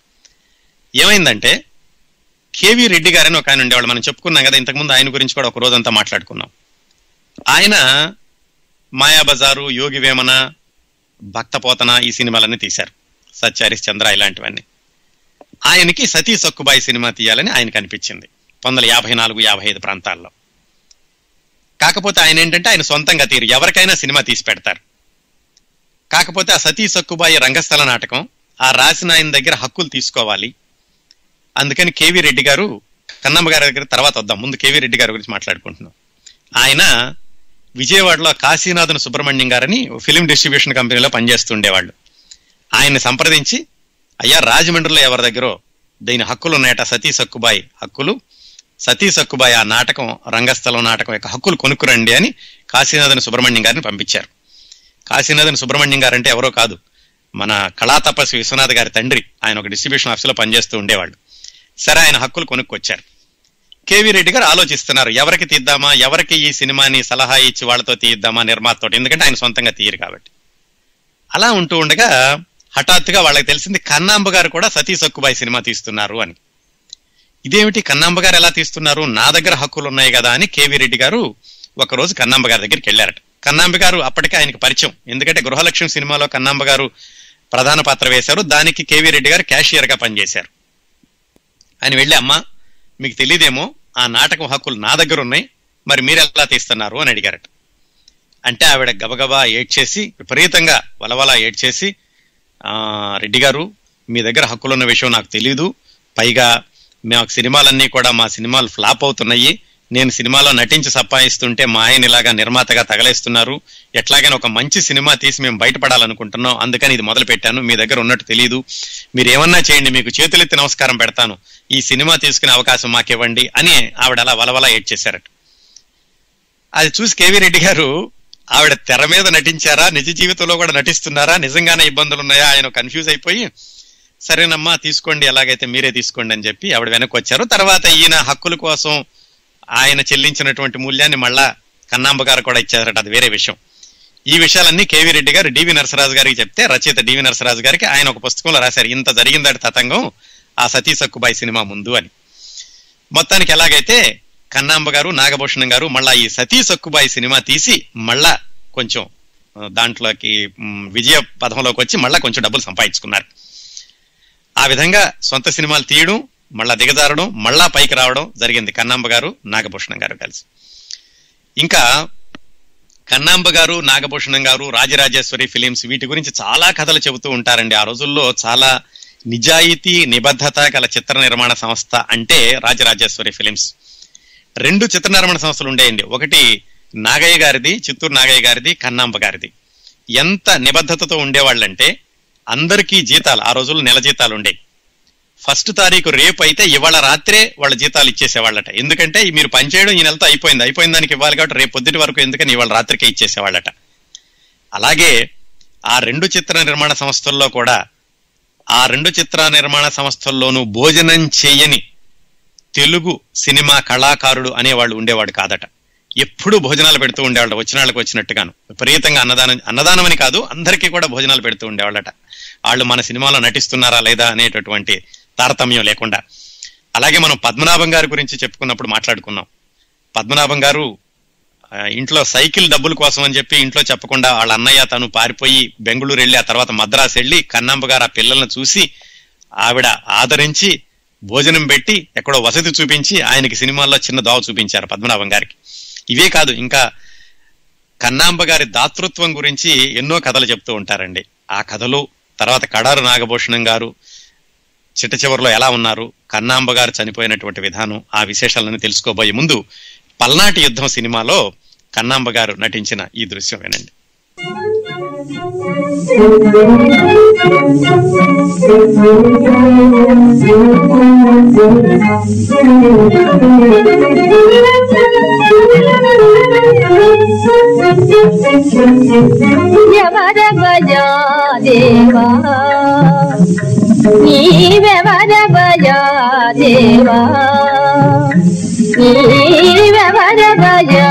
ఏమైందంటే కేవీ రెడ్డి గారని ఒక ఆయన ఉండేవాళ్ళు. మనం చెప్పుకున్నాం కదా ఇంతకుముందు ఆయన గురించి కూడా ఒక రోజంతా మాట్లాడుకున్నాం. ఆయన మాయాబజారు యోగి వేమన భక్తపోతన ఈ సినిమాలన్నీ తీశారు. సత్యారిస్ చంద్ర ఇలాంటివన్నీ. ఆయనకి సతీ సక్కుబాయి సినిమా తీయాలని ఆయనకు అనిపించింది. పంతొమ్మిది వందల యాభై నాలుగు యాభై ఐదు ప్రాంతాల్లో. కాకపోతే ఆయన ఏంటంటే ఆయన సొంతంగా తీరు. ఎవరికైనా సినిమా తీసి పెడతారు. కాకపోతే ఆ సతీ సక్కుబాయి రంగస్థల నాటకం ఆ రాసిన ఆయన దగ్గర హక్కులు తీసుకోవాలి. అందుకని కేవీ రెడ్డి గారు కన్నమ్మ గారి దగ్గర తర్వాత వద్దాం. ముందు కేవీ రెడ్డి గారి గురించి మాట్లాడుకుంటున్నాం. ఆయన విజయవాడలో కాశీనాథన్ సుబ్రహ్మణ్యం గారని ఫిలిం డిస్ట్రిబ్యూషన్ కంపెనీలో పనిచేస్తుండేవాళ్ళు. ఆయన్ని సంప్రదించి అయ్యా రాజమండ్రిలో ఎవరి దగ్గర దీని హక్కులు ఉన్నాయట సతీ సక్కుబాయి హక్కులు. సతీ సక్కుబాయి ఆ నాటకం రంగస్థలం నాటకం యొక్క హక్కులు కొనుక్కురండి అని కాశీనాథన్ సుబ్రహ్మణ్యం గారిని పంపించారు. కాశీనాథన్ సుబ్రహ్మణ్యం గారు అంటే ఎవరో కాదు మన కళా కళాతపస్వి విశ్వనాథ్ గారి తండ్రి. ఆయన ఒక డిస్ట్రిబ్యూషన్ ఆఫీస్లో పనిచేస్తూ ఉండేవాళ్ళు. సరే ఆయన హక్కులు కొనుక్కొచ్చారు. కేవీ రెడ్డి గారు ఆలోచిస్తున్నారు ఎవరికి తీద్దామా ఎవరికి ఈ సినిమాని సలహా ఇచ్చి వాళ్ళతో తీద్దామా నిర్మాతతో ఎందుకంటే ఆయన సొంతంగా తీయరు కాబట్టి. అలా ఉంటూ ఉండగా హఠాత్తుగా వాళ్ళకి తెలిసింది కన్నాంబ గారు కూడా సతీ సక్కుబాయి సినిమా తీస్తున్నారు అని. ఇదేమిటి కన్నాంబ గారు ఎలా తీస్తున్నారు నా దగ్గర హక్కులు ఉన్నాయి కదా అని కేవీ రెడ్డి గారు ఒక రోజు కన్నాంబ గారి దగ్గరికి వెళ్ళారట. కన్నాంబ గారు అప్పటికే ఆయనకి పరిచయం ఎందుకంటే గృహలక్ష్మి సినిమాలో కన్నాంబ గారు ప్రధాన పాత్ర వేశారు దానికి కేవీ రెడ్డి గారు క్యాషియర్గా పనిచేశారు. ఆయన వెళ్ళి అమ్మా మీకు తెలియదేమో ఆ నాటకం హక్కులు నా దగ్గర ఉన్నాయి మరి మీరు ఎలా తీస్తున్నారు? అని అడిగారట. అంటే ఆవిడ గబగబా ఏడ్చేసి విపరీతంగా వలవలా ఏడ్చేసి రెడ్డి గారు మీ దగ్గర హక్కులున్న విషయం నాకు తెలియదు పైగా మాకు సినిమాలన్నీ కూడా మా సినిమాలు ఫ్లాప్ అవుతున్నాయి. నేను సినిమాలో నటించి సంపాదిస్తుంటే మా ఆయన ఇలాగా నిర్మాతగా తగలేస్తున్నారు. ఎట్లాగైనా ఒక మంచి సినిమా తీసి మేము బయటపడాలనుకుంటున్నాం. అందుకని ఇది మొదలు పెట్టాను మీ దగ్గర ఉన్నట్టు తెలియదు మీరు ఏమన్నా చేయండి మీకు చేతులెత్తి నమస్కారం పెడతాను. ఈ సినిమా తీసుకునే అవకాశం మాకివ్వండి అని ఆవిడ అలా వలవల ఏడ్చేశారట అది చూసి కేవీ రెడ్డి గారు ఆవిడ తెర మీద నటించారా? నిజ జీవితంలో కూడా నటిస్తున్నారా? నిజంగానే ఇబ్బందులు ఉన్నాయా ఆయన కన్ఫ్యూజ్ అయిపోయి సరేనమ్మా తీసుకోండి ఎలాగైతే మీరే తీసుకోండి అని చెప్పి ఆవిడ వెనక్కి వచ్చారు. తర్వాత ఈయన హక్కుల కోసం ఆయన చెల్లించినటువంటి మూల్యాన్ని మళ్ళా కన్నాంబ గారు కూడా ఇచ్చారట. అది వేరే విషయం. ఈ విషయాలన్నీ కేవీ రెడ్డి గారు డివి నరసరాజు గారికి చెప్తే రచయిత డివి నరసరాజు గారికి ఆయన ఒక పుస్తకంలో రాశారు. ఇంత జరిగిందట తతంగం ఆ సతీ సక్కుబాయి సినిమా ముందు అని. మొత్తానికి ఎలాగైతే కన్నాంబ గారు నాగభూషణం గారు మళ్ళా ఈ సతీ సక్కుబాయి సినిమా తీసి మళ్ళా కొంచెం దాంట్లోకి విజయ పదంలోకి వచ్చి మళ్ళా కొంచెం డబ్బులు సంపాదించుకున్నారు. ఆ విధంగా సొంత సినిమాలు తీయడం మళ్ళా దిగజారడం మళ్ళా పైకి రావడం జరిగింది కన్నాంబ గారు నాగభూషణం గారు కలిసి. ఇంకా కన్నాంబ గారు నాగభూషణం గారు రాజరాజేశ్వరి ఫిలిమ్స్ వీటి గురించి చాలా కథలు చెబుతూ ఉంటారండి. ఆ రోజుల్లో చాలా నిజాయితీ నిబద్ధత గల చిత్ర నిర్మాణ సంస్థ అంటే రాజరాజేశ్వరి ఫిలిమ్స్. రెండు చిత్ర నిర్మాణ సంస్థలు ఉండేయండి. ఒకటి నాగయ్య గారిది చిత్తూరు నాగయ్య గారిది కన్నాంబ గారిది. ఎంత నిబద్ధతతో ఉండేవాళ్ళంటే అందరికీ జీతాలు ఆ రోజుల్లో నెల జీతాలు ఉండేవి. ఫస్ట్ తారీఖు రేపు అయితే ఇవాళ రాత్రే వాళ్ళ జీతాలు ఇచ్చేసేవాళ్ళట. ఎందుకంటే మీరు పనిచేయడం ఈ నెలతో అయిపోయింది. అయిపోయిన దానికి ఇవ్వాలి కాబట్టి రేపు పొద్దుటి వరకు ఎందుకని ఇవాళ రాత్రికే ఇచ్చేసేవాళ్ళట. అలాగే ఆ రెండు చిత్ర నిర్మాణ సంస్థల్లో కూడా ఆ రెండు చిత్ర నిర్మాణ సంస్థల్లోనూ భోజనం చేయని తెలుగు సినిమా కళాకారుడు అనేవాళ్ళు ఉండేవాడు కాదట. ఎప్పుడు భోజనాలు పెడుతూ ఉండేవాళ్ళ వచ్చిన వాళ్ళకి వచ్చినట్టుగాను. విపరీతంగా అన్నదానం అన్నదానం అని కాదు అందరికీ కూడా భోజనాలు పెడుతూ ఉండేవాళ్ళట. వాళ్ళు మన సినిమాలో నటిస్తున్నారా లేదా అనేటటువంటి తారతమ్యం లేకుండా. అలాగే మనం పద్మనాభం గారి గురించి చెప్పుకున్నప్పుడు మాట్లాడుకున్నాం. పద్మనాభం గారు ఇంట్లో సైకిల్ డబ్బుల కోసం అని చెప్పి ఇంట్లో చెప్పకుండా వాళ్ళ అన్నయ్య తను పారిపోయి బెంగళూరు వెళ్ళి ఆ తర్వాత మద్రాసు వెళ్ళి కన్నాంబ గారు ఆ పిల్లల్ని చూసి ఆవిడ ఆదరించి భోజనం పెట్టి ఎక్కడో వసతి చూపించి ఆయనకి సినిమాల్లో చిన్న దోవ చూపించారు పద్మనాభం గారికి. ఇవే కాదు ఇంకా కన్నాంబ గారి దాతృత్వం గురించి ఎన్నో కథలు చెప్తూ ఉంటారండి. ఆ కథలు తర్వాత కడారు నాగభూషణం గారు చిట్ట చివరిలో ఎలా ఉన్నారు? కన్నాంబ గారు చనిపోయినటువంటి విధానం ఆ విశేషాలను తెలుసుకోబోయే ముందు పల్నాటి యుద్ధం సినిమాలో కన్నాంబ గారు నటించిన ఈ దృశ్యం వినండి. ఎవర దేవా నీవెవర బజా దేవా నీవెవర బజా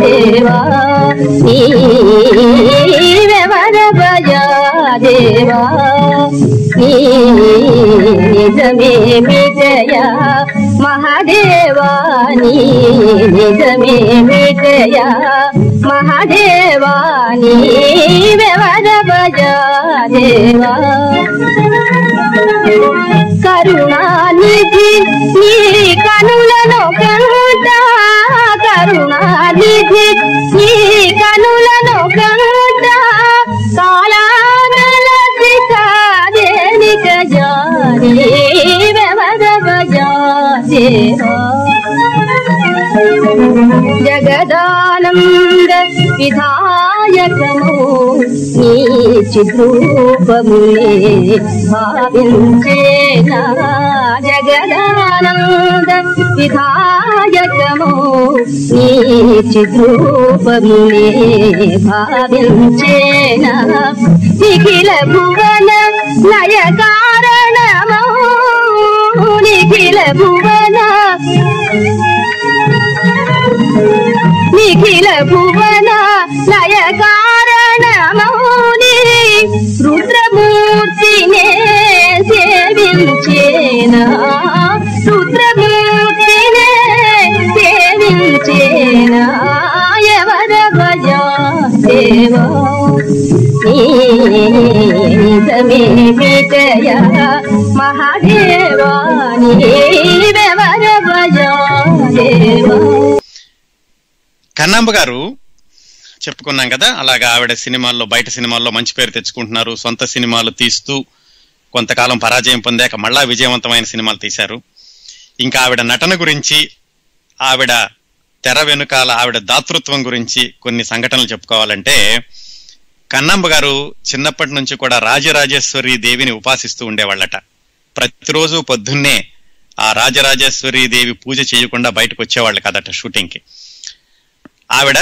దేవా నీవెవర బజా దేవా నీ నిజమేమి మహాదేవా నీ నిజమేమి మహాదేవా నీవెవర దేవా? కరుణానిధి నీ కనులను కంట కరుణానిధి నీ కనులను కంట కాలా జగదానంద విధాయకము నీ చిద్రూపములే భావించేనా జగదానంద విధాయకము నీ చిద్రూపములే భావించేనా నిఖిల భువన నయ కారణము నిఖిల భువన నిఖిల భువన లయ కారణమౌని రుద్రమూర్తినే సేవించేనా? రుద్రమూర్తినే సేవించేనా? ఎవర భజా దేవా నిజమే విజయ మహాదేవా నీవెవర భజా కన్నాంబ గారు చెప్పుకున్నాం కదా అలాగా ఆవిడ సినిమాల్లో బయట సినిమాల్లో మంచి పేరు తెచ్చుకుంటున్నారు సొంత సినిమాలు తీస్తూ కొంతకాలం పరాజయం పొందాక మళ్ళా విజయవంతమైన సినిమాలు తీశారు. ఇంకా ఆవిడ నటన గురించి ఆవిడ తెర వెనుకాల ఆవిడ దాతృత్వం గురించి కొన్ని సంఘటనలు చెప్పుకోవాలంటే కన్నాంబ గారు చిన్నప్పటి నుంచి కూడా రాజరాజేశ్వరి దేవిని ఉపాసిస్తూ ఉండేవాళ్ళట. ప్రతిరోజు పొద్దున్నే ఆ రాజరాజేశ్వరి దేవి పూజ చేయకుండా బయటకు వచ్చేవాళ్ళు కదట షూటింగ్కి. ఆవిడ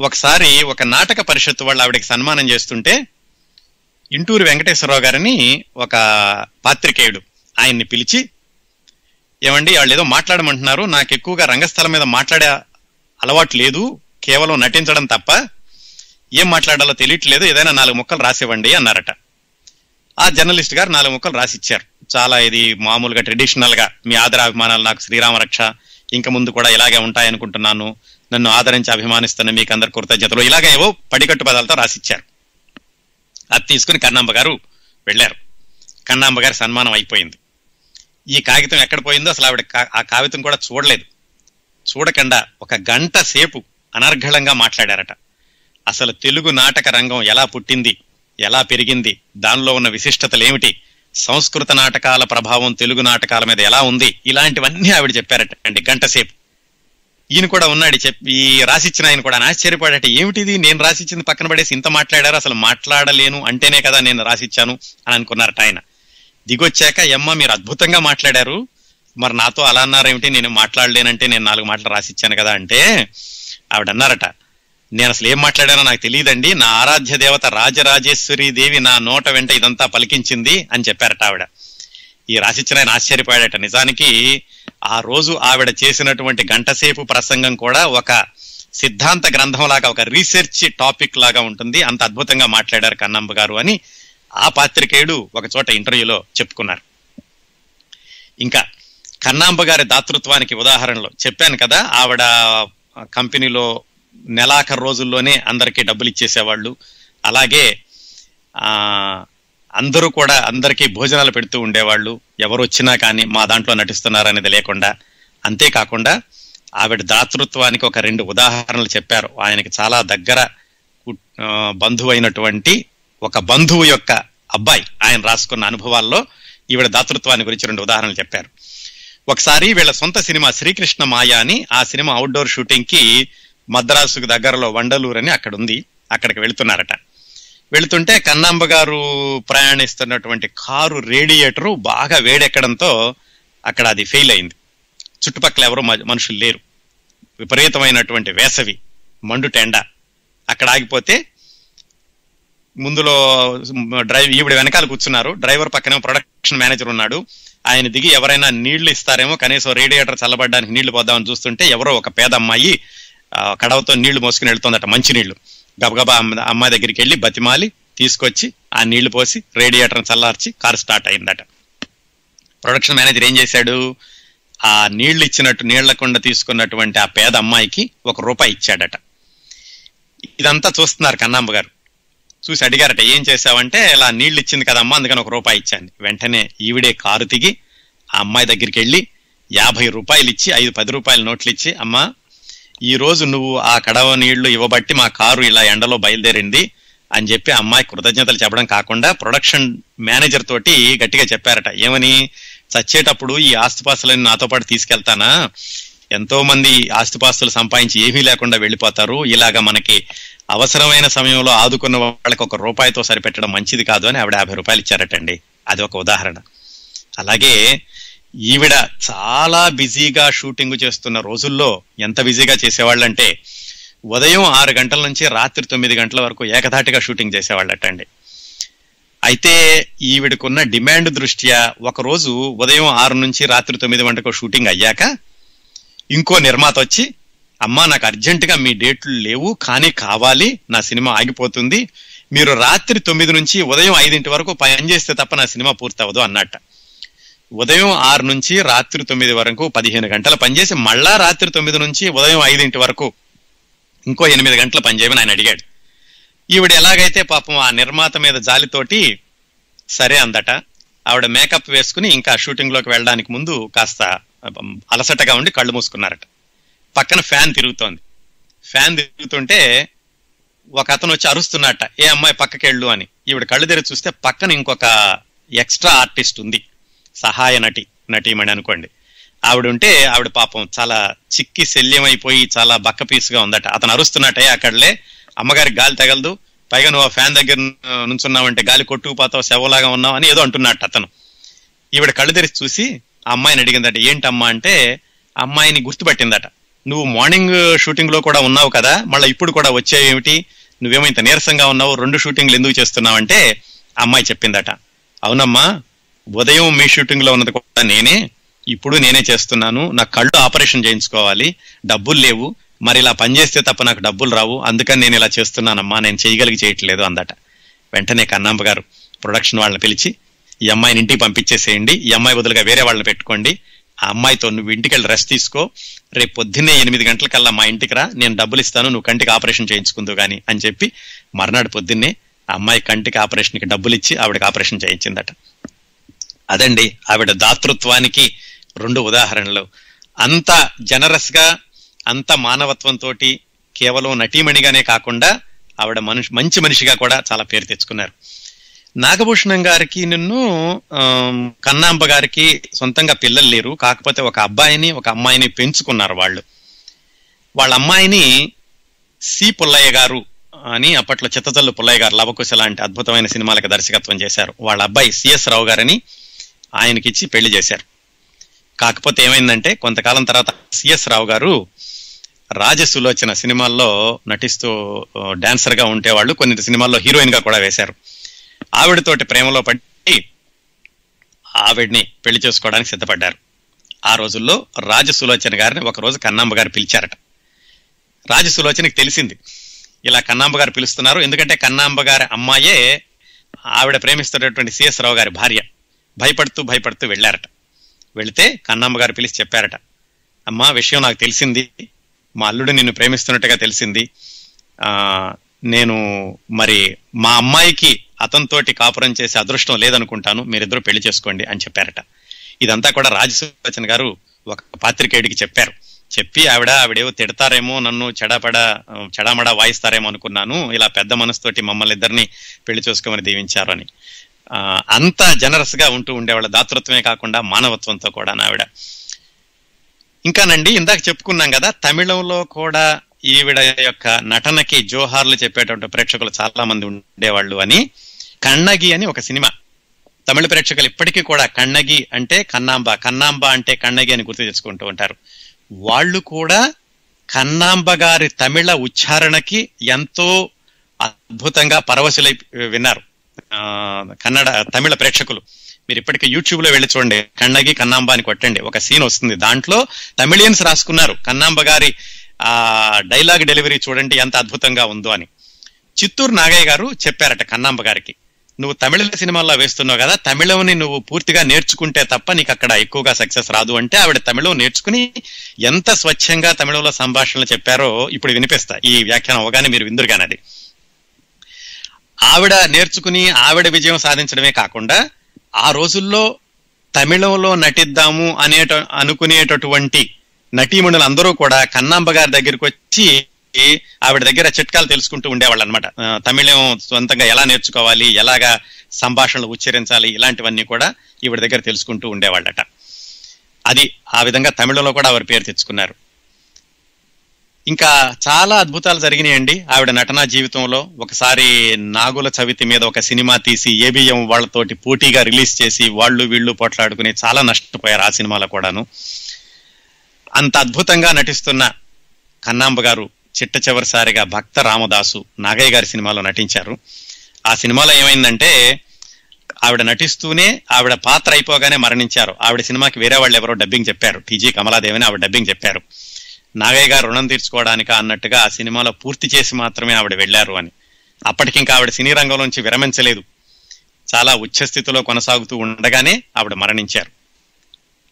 ఒకసారి ఒక నాటక పరిషత్తు వాళ్ళు ఆవిడకి సన్మానం చేస్తుంటే ఇంటూరు వెంకటేశ్వరరావు గారిని ఒక పాత్రికేయుడు ఆయన్ని పిలిచి ఏమండి వాళ్ళు ఏదో మాట్లాడమంటున్నారు నాకు ఎక్కువగా రంగస్థలం మీద మాట్లాడే అలవాటు లేదు కేవలం నటించడం తప్ప ఏం మాట్లాడాలో తెలియట్లేదు ఏదైనా నాలుగు ముక్కలు రాసివ్వండి అన్నారట. ఆ జర్నలిస్ట్ గారు నాలుగు ముక్కలు రాసిచ్చారు. చాలా ఇది మామూలుగా ట్రెడిషనల్గా మీ ఆదరాభిమానాలు నాకు శ్రీరామ రక్ష ఇంకా ముందు కూడా ఇలాగే ఉంటాయనుకుంటున్నాను నన్ను ఆదరించి అభిమానిస్తున్న మీకు అందరు కృతజ్ఞతలు. ఇలాగ ఏవో పడికట్టు పదాలతో రాసిచ్చారు. అది తీసుకుని కన్నాంబ గారు వెళ్ళారు. కన్నాంబ గారి సన్మానం అయిపోయింది. ఈ కాగితం ఎక్కడ పోయిందో అసలు ఆవిడ ఆ కాగితం కూడా చూడలేదు. చూడకుండా ఒక గంట సేపు అనర్ఘళంగా మాట్లాడారట. అసలు తెలుగు నాటక రంగం ఎలా పుట్టింది ఎలా పెరిగింది దానిలో ఉన్న విశిష్టతలు ఏమిటి సంస్కృత నాటకాల ప్రభావం తెలుగు నాటకాల మీద ఎలా ఉంది ఇలాంటివన్నీ ఆవిడ చెప్పారటండి గంట సేపు. ఈయన కూడా ఉన్నాడు చెప్పి ఈ రాసిచ్చిన ఆయన కూడా ఆశ్చర్యపడట ఏమిటిది? నేను రాసిచ్చింది పక్కన పడేసి ఇంత మాట్లాడారు అసలు మాట్లాడలేను అంటేనే కదా నేను రాసిచ్చాను అని అనుకున్నారట ఆయన. దిగొచ్చాక ఎమ్మ మీరు అద్భుతంగా మాట్లాడారు. మరి నాతో అలా అన్నారేమిటి? నేను మాట్లాడలేనంటే నేను నాలుగు మాటలు రాసిచ్చాను కదా అంటే ఆవిడ అన్నారట నేను అసలు ఏం మాట్లాడానో నాకు తెలియదండి. నా ఆరాధ్య దేవత రాజరాజేశ్వరి దేవి నా నోట వెంట ఇదంతా పలికించింది అని చెప్పారట ఆవిడ. ఈ రాసిచ్చిన ఆయన ఆశ్చర్యపోయాడట నిజానికి ఆ రోజు ఆవిడ చేసినటువంటి గంటసేపు ప్రసంగం కూడా ఒక సిద్ధాంత గ్రంథం లాగా ఒక రీసెర్చ్ టాపిక్ లాగా ఉంటుంది. అంత అద్భుతంగా మాట్లాడారు కన్నంబ గారు అని ఆ పాత్రికేయుడు ఒక చోట ఇంటర్వ్యూలో చెప్పుకున్నారు. ఇంకా కన్నాంబ గారి దాతృత్వానికి ఉదాహరణలు. చెప్పాను కదా ఆవిడ కంపెనీలో నెలాఖరు రోజుల్లోనే అందరికీ డబ్బులు ఇచ్చేసేవాళ్ళు. అలాగే అందరూ కూడా అందరికీ భోజనాలు పెడుతూ ఉండేవాళ్ళు. ఎవరు వచ్చినా కానీ మా దాంట్లో నటిస్తున్నారనేది లేకుండా. అంతేకాకుండా ఆవిడ దాతృత్వానికి ఒక రెండు ఉదాహరణలు చెప్పారు. ఆయనకి చాలా దగ్గర బంధువు అయినటువంటి ఒక బంధువు యొక్క అబ్బాయి ఆయన రాసుకున్న అనుభవాల్లో ఈవిడ దాతృత్వాన్ని గురించి రెండు ఉదాహరణలు చెప్పారు. ఒకసారి వీళ్ళ సొంత సినిమా శ్రీకృష్ణ మాయా అని ఆ సినిమా అవుట్డోర్ షూటింగ్కి మద్రాసుకు దగ్గరలో వండలూరు అని అక్కడ ఉంది అక్కడికి వెళుతున్నారట. వెళుతుంటే కన్నాంబ గారు ప్రయాణిస్తున్నటువంటి కారు రేడియేటరు బాగా వేడెక్కడంతో అక్కడ అది ఫెయిల్ అయింది. చుట్టుపక్కల ఎవరు మ- మనుషులు లేరు. విపరీతమైనటువంటి వేసవి మండు టెండ. అక్కడ ఆగిపోతే ముందులో డ్రైవ్ ఈవిడ వెనకాల కూర్చున్నారు. డ్రైవర్ పక్కనే ప్రొడక్షన్ మేనేజర్ ఉన్నాడు. ఆయన దిగి ఎవరైనా నీళ్ళు ఇస్తారేమో కనీసం రేడియేటర్ చల్లబడడానికి నీళ్ళు పోద్దామని చూస్తుంటే ఎవరో ఒక పేద అమ్మాయి కడవతో నీళ్ళు మోసుకుని వెళ్తుందట మంచి నీళ్ళు గబగబా అమ్మ- అమ్మాయి దగ్గరికి వెళ్ళి బతిమాలి తీసుకొచ్చి ఆ నీళ్ళు పోసి రేడియేటర్ని చల్లార్చి కారు స్టార్ట్ అయిందట. ప్రొడక్షన్ మేనేజర్ ఏం చేశాడు? ఆ నీళ్ళు ఇచ్చినట్టు నీళ్ళకుండా తీసుకున్నటువంటి ఆ పేద అమ్మాయికి ఒక రూపాయి ఇచ్చాడట. ఇదంతా చూస్తున్నారు కన్నాంబ గారు. చూసి అడిగారట ఏం చేసావంటే ఇలా నీళ్ళు ఇచ్చింది కదమ్మా అందుకని ఒక రూపాయి ఇచ్చాను. వెంటనే ఈవిడే కారు దిగి ఆ అమ్మాయి దగ్గరికి వెళ్ళి యాభై రూపాయలు ఇచ్చి ఐదు పది రూపాయల నోట్లు ఇచ్చి అమ్మా ఈ రోజు నువ్వు ఆ కడవ నీళ్ళు ఇవ్వబట్టి మా కారు ఇలా ఎండలో బయలుదేరింది అని చెప్పి అమ్మాయి కృతజ్ఞతలు చెప్పడం కాకుండా ప్రొడక్షన్ మేనేజర్ తోటి గట్టిగా చెప్పారట. ఏమని? చచ్చేటప్పుడు ఈ ఆస్తిపాస్తులని నాతో పాటు తీసుకెళ్తానా? ఎంతో మంది ఆస్తిపాస్తులు సంపాదించి ఏమీ లేకుండా వెళ్ళిపోతారు. ఇలాగా మనకి అవసరమైన సమయంలో ఆదుకున్న వాళ్ళకి ఒక రూపాయితో సరిపెట్టడం మంచిది కాదు అని ఆవిడ యాభై రూపాయలు ఇచ్చారటండి. అది ఒక ఉదాహరణ. అలాగే ఈవిడ చాలా బిజీగా షూటింగ్ చేస్తున్న రోజుల్లో ఎంత బిజీగా చేసేవాళ్ళంటే ఉదయం ఆరు గంటల నుంచి రాత్రి తొమ్మిది గంటల వరకు ఏకధాటిగా షూటింగ్ చేసేవాళ్ళటండి. అయితే ఈవిడకున్న డిమాండ్ దృష్ట్యా ఒకరోజు ఉదయం ఆరు నుంచి రాత్రి తొమ్మిది గంటకు షూటింగ్ అయ్యాక ఇంకో నిర్మాత వచ్చి అమ్మా నాకు అర్జెంటుగా మీ డేట్లు లేవు కానీ కావాలి నా సినిమా ఆగిపోతుంది మీరు రాత్రి తొమ్మిది నుంచి ఉదయం ఐదింటి వరకు పని చేస్తే తప్ప నా సినిమా పూర్తవదు అన్నట్టు. ఉదయం ఆరు నుంచి రాత్రి తొమ్మిది వరకు పదిహేను గంటలు పనిచేసి మళ్ళా రాత్రి తొమ్మిది నుంచి ఉదయం ఐదింటి వరకు ఇంకో ఎనిమిది గంటలు పనిచేయమని ఆయన అడిగాడు. ఈవిడ ఎలాగైతే పాపం ఆ నిర్మాత మీద జాలితోటి సరే అందట ఆవిడ మేకప్ వేసుకుని ఇంకా షూటింగ్లోకి వెళ్ళడానికి ముందు కాస్త అలసటగా ఉండి కళ్ళు మూసుకున్నారట. పక్కన ఫ్యాన్ తిరుగుతోంది. ఫ్యాన్ తిరుగుతుంటే ఒక అతను వచ్చి అరుస్తున్నట్ట ఏ అమ్మాయి పక్కకెళ్ళు అని. ఈవిడ కళ్ళు తెరిచి చూస్తే పక్కన ఇంకొక ఎక్స్ట్రా ఆర్టిస్ట్ ఉంది. సహాయ నటి నటీమణి అనుకోండి. ఆవిడ ఉంటే ఆవిడ పాపం చాలా చిక్కి శల్యమైపోయి చాలా బక్క పీసుగా ఉందట. అతను అరుస్తున్నట్టే అక్కడలే అమ్మగారికి గాలి తగలదు పైగా నువ్వు ఆ ఫ్యాన్ దగ్గర నుంచున్నావంటే గాలి కొట్టుకుపోతావు శవలాగా ఉన్నావు అని ఏదో అంటున్నట్టు అతను. ఈవిడ కళ్ళు తెరిచి చూసి ఆ అమ్మాయిని అడిగిందట ఏంటమ్మా? అంటే అమ్మాయిని గుర్తుపట్టిందట. నువ్వు మార్నింగ్ షూటింగ్లో కూడా ఉన్నావు కదా మళ్ళీ ఇప్పుడు కూడా వచ్చేవేమిటి? ఏమిటి నువ్వేమో ఇంత నీరసంగా ఉన్నావు రెండు షూటింగ్లు ఎందుకు చేస్తున్నావంటే అంటే అమ్మాయి చెప్పిందట. అవునమ్మా ఉదయం మీ షూటింగ్లో ఉన్నది కూడా నేనే. ఇప్పుడు నేనే చేస్తున్నాను. నా కళ్ళు ఆపరేషన్ చేయించుకోవాలి. డబ్బులు లేవు. మరి ఇలా పనిచేస్తే తప్ప నాకు డబ్బులు రావు. అందుకని నేను ఇలా చేస్తున్నానమ్మా. నేను చేయగలిగి చేయట్లేదు అందట. వెంటనే కన్నాంబ గారు ప్రొడక్షన్ వాళ్ళని పిలిచి ఈ అమ్మాయిని ఇంటికి పంపించేసేయండి. ఈ అమ్మాయి బదులుగా వేరే వాళ్ళని పెట్టుకోండి. ఆ అమ్మాయితో నువ్వు ఇంటికి వెళ్ళి రెస్ట్ తీసుకో. రేపు పొద్దున్నే ఎనిమిది గంటలకల్లా మా ఇంటికి రా. నేను డబ్బులు ఇస్తాను. నువ్వు కంటికి ఆపరేషన్ చేయించుకుందు కానీ అని చెప్పి మర్నాడు పొద్దున్నే ఆ అమ్మాయి కంటికి ఆపరేషన్కి డబ్బులు ఇచ్చి ఆవిడకి ఆపరేషన్ చేయించిందట. అదండి ఆవిడ దాతృత్వానికి రెండు ఉదాహరణలు. అంత జనరస్గా అంత మానవత్వంతో కేవలం నటీమణిగానే కాకుండా ఆవిడ మనిషి మంచి మనిషిగా కూడా చాలా పేరు తెచ్చుకున్నారు. నాగభూషణం గారికి నిన్ను కన్నాంబ గారికి సొంతంగా పిల్లలు లేరు. కాకపోతే ఒక అబ్బాయిని ఒక అమ్మాయిని పెంచుకున్నారు వాళ్ళు. వాళ్ళ అమ్మాయిని సి పుల్లయ్య గారు అని అప్పట్లో చిత్తతల్లు పుల్లయ్య గారు లవకుశ లాంటి అద్భుతమైన సినిమాలకు దర్శకత్వం చేశారు. వాళ్ళ అబ్బాయి సిఎస్ రావు గారని ఆయనకిచ్చి పెళ్ళి చేశారు. కాకపోతే ఏమైందంటే కొంతకాలం తర్వాత సిఎస్ రావు గారు రాజసులోచన సినిమాల్లో నటిస్తూ డాన్సర్గా ఉండేవాళ్ళు కొన్ని సినిమాల్లో హీరోయిన్గా కూడా వేశారు. ఆవిడతోటి ప్రేమలో పడి ఆవిడ్ని పెళ్ళి చేసుకోవడానికి సిద్ధపడ్డారు. ఆ రోజుల్లో రాజసులోచన గారిని ఒక రోజు కన్నాంబ గారు పిలిచారట. రాజసులోచనకి తెలిసింది. ఇలా కన్నాంబ గారు పిలుస్తున్నారు. ఎందుకంటే కన్నాంబ గారి అమ్మాయే ఆవిడ ప్రేమిస్తున్నటువంటి సిఎస్ రావు గారి భార్య. భయపడుతూ భయపడుతూ వెళ్ళారట. వెళితే కన్నమ్మ గారు పిలిచి చెప్పారట అమ్మా విషయం నాకు తెలిసింది. మా అల్లుడు నిన్ను ప్రేమిస్తున్నట్టుగా తెలిసింది. నేను మరి మా అమ్మాయికి అతనితోటి కాపురం చేసే అదృష్టం లేదనుకుంటాను. మీరిద్దరూ పెళ్ళి చేసుకోండి అని చెప్పారట. ఇదంతా కూడా రాజసులోచన గారు ఒక పాత్రికేయుడికి చెప్పారు. చెప్పి ఆవిడ ఆవిడేవో తిడతారేమో నన్ను చెడపడ చెడామడా వాయిస్తారేమో అనుకున్నాను. ఇలా పెద్ద మనసుతోటి మమ్మల్ని ఇద్దరిని పెళ్ళి చేసుకోమని దీవించారు అని అంత జనరస్గా ఉంటూ ఉండేవాళ్ళ దాతృత్వమే కాకుండా మానవత్వంతో కూడా ఆవిడ ఇంకానండి ఇందాక చెప్పుకున్నాం కదా తమిళంలో కూడా ఈవిడ యొక్క నటనకి జోహార్లు చెప్పేటువంటి ప్రేక్షకులు చాలా మంది ఉండేవాళ్ళు అని కన్నగి అని ఒక సినిమా. తమిళ ప్రేక్షకులు ఇప్పటికీ కూడా కన్నగి అంటే కన్నాంబ కన్నాంబ అంటే కన్నగి అని గుర్తు తెచ్చుకుంటూ ఉంటారు. వాళ్ళు కూడా కన్నాంబ గారి తమిళ ఉచ్చారణకి ఎంతో అద్భుతంగా పరవశులై విన్నారు. కన్నడ తమిళ ప్రేక్షకులు. మీరు ఇప్పటికే యూట్యూబ్లో వెళ్ళి చూడండి. కన్నగి కన్నాంబ అని కొట్టండి. ఒక సీన్ వస్తుంది. దాంట్లో తమిళియన్స్ రాసుకున్నారు. కన్నాంబ గారి ఆ డైలాగ్ డెలివరీ చూడండి ఎంత అద్భుతంగా ఉందో అని. చిత్తూరు నాగయ్య గారు చెప్పారట కన్నాంబ గారికి. నువ్వు తమిళ సినిమాల్లో వేస్తున్నావు కదా తమిళంని నువ్వు పూర్తిగా నేర్చుకుంటే తప్ప నీకు అక్కడ ఎక్కువగా సక్సెస్ రాదు అంటే ఆవిడ తమిళం నేర్చుకుని ఎంత స్వచ్ఛంగా తమిళంలో సంభాషణలు చెప్పారో ఇప్పుడు వినిపిస్తా. ఈ వ్యాఖ్యానం అవగానే మీరు విందురుగానది ఆవిడ నేర్చుకుని ఆవిడ విజయం సాధించడమే కాకుండా ఆ రోజుల్లో తమిళంలో నటిద్దాము అనేట అనుకునేటటువంటి నటీమణులు అందరూ కూడా కన్నాంబ గారి దగ్గరికి వచ్చి ఆవిడ దగ్గర చిట్కాలు తెలుసుకుంటూ ఉండేవాళ్ళు అనమాట తమిళం సొంతంగా ఎలా నేర్చుకోవాలి ఎలాగా సంభాషణలు ఉచ్చరించాలి ఇలాంటివన్నీ కూడా ఈవిడ దగ్గర తెలుసుకుంటూ ఉండేవాళ్ళట. అది ఆ విధంగా తమిళంలో కూడా వారి పేరు తెచ్చుకున్నారు. ఇంకా చాలా అద్భుతాలు జరిగినాయండి. ఆవిడ నటనా జీవితంలో ఒకసారి నాగుల చవితి మీద ఒక సినిమా తీసి ఏబిఎం వాళ్ళతోటి పోటీగా రిలీజ్ చేసి వాళ్ళు వీళ్ళు పోట్లాడుకుని చాలా నష్టపోయారు ఆ సినిమాలో కూడాను. అంత అద్భుతంగా నటిస్తున్న కన్నాంబ గారు చిట్ట చివరిసారిగా భక్త రామదాసు నాగయ్య గారి సినిమాలో నటించారు. ఆ సినిమాలో ఏమైందంటే ఆవిడ నటిస్తూనే ఆవిడ పాత్ర అయిపోగానే మరణించారు. ఆవిడ సినిమాకి వేరే వాళ్ళు ఎవరో డబ్బింగ్ చెప్పారు. టీజీ కమలాదేవిని ఆవిడ డబ్బింగ్ చెప్పారు. నాగయ్య గారు రుణం తీర్చుకోవడానికి అన్నట్టుగా ఆ సినిమాలో పూర్తి చేసి మాత్రమే ఆవిడ వెళ్ళారు అని. అప్పటికింకా ఆవిడ సినీ రంగంలోంచి విరమించలేదు. చాలా ఉచ్చ స్థితిలో కొనసాగుతూ ఉండగానే ఆవిడ మరణించారు.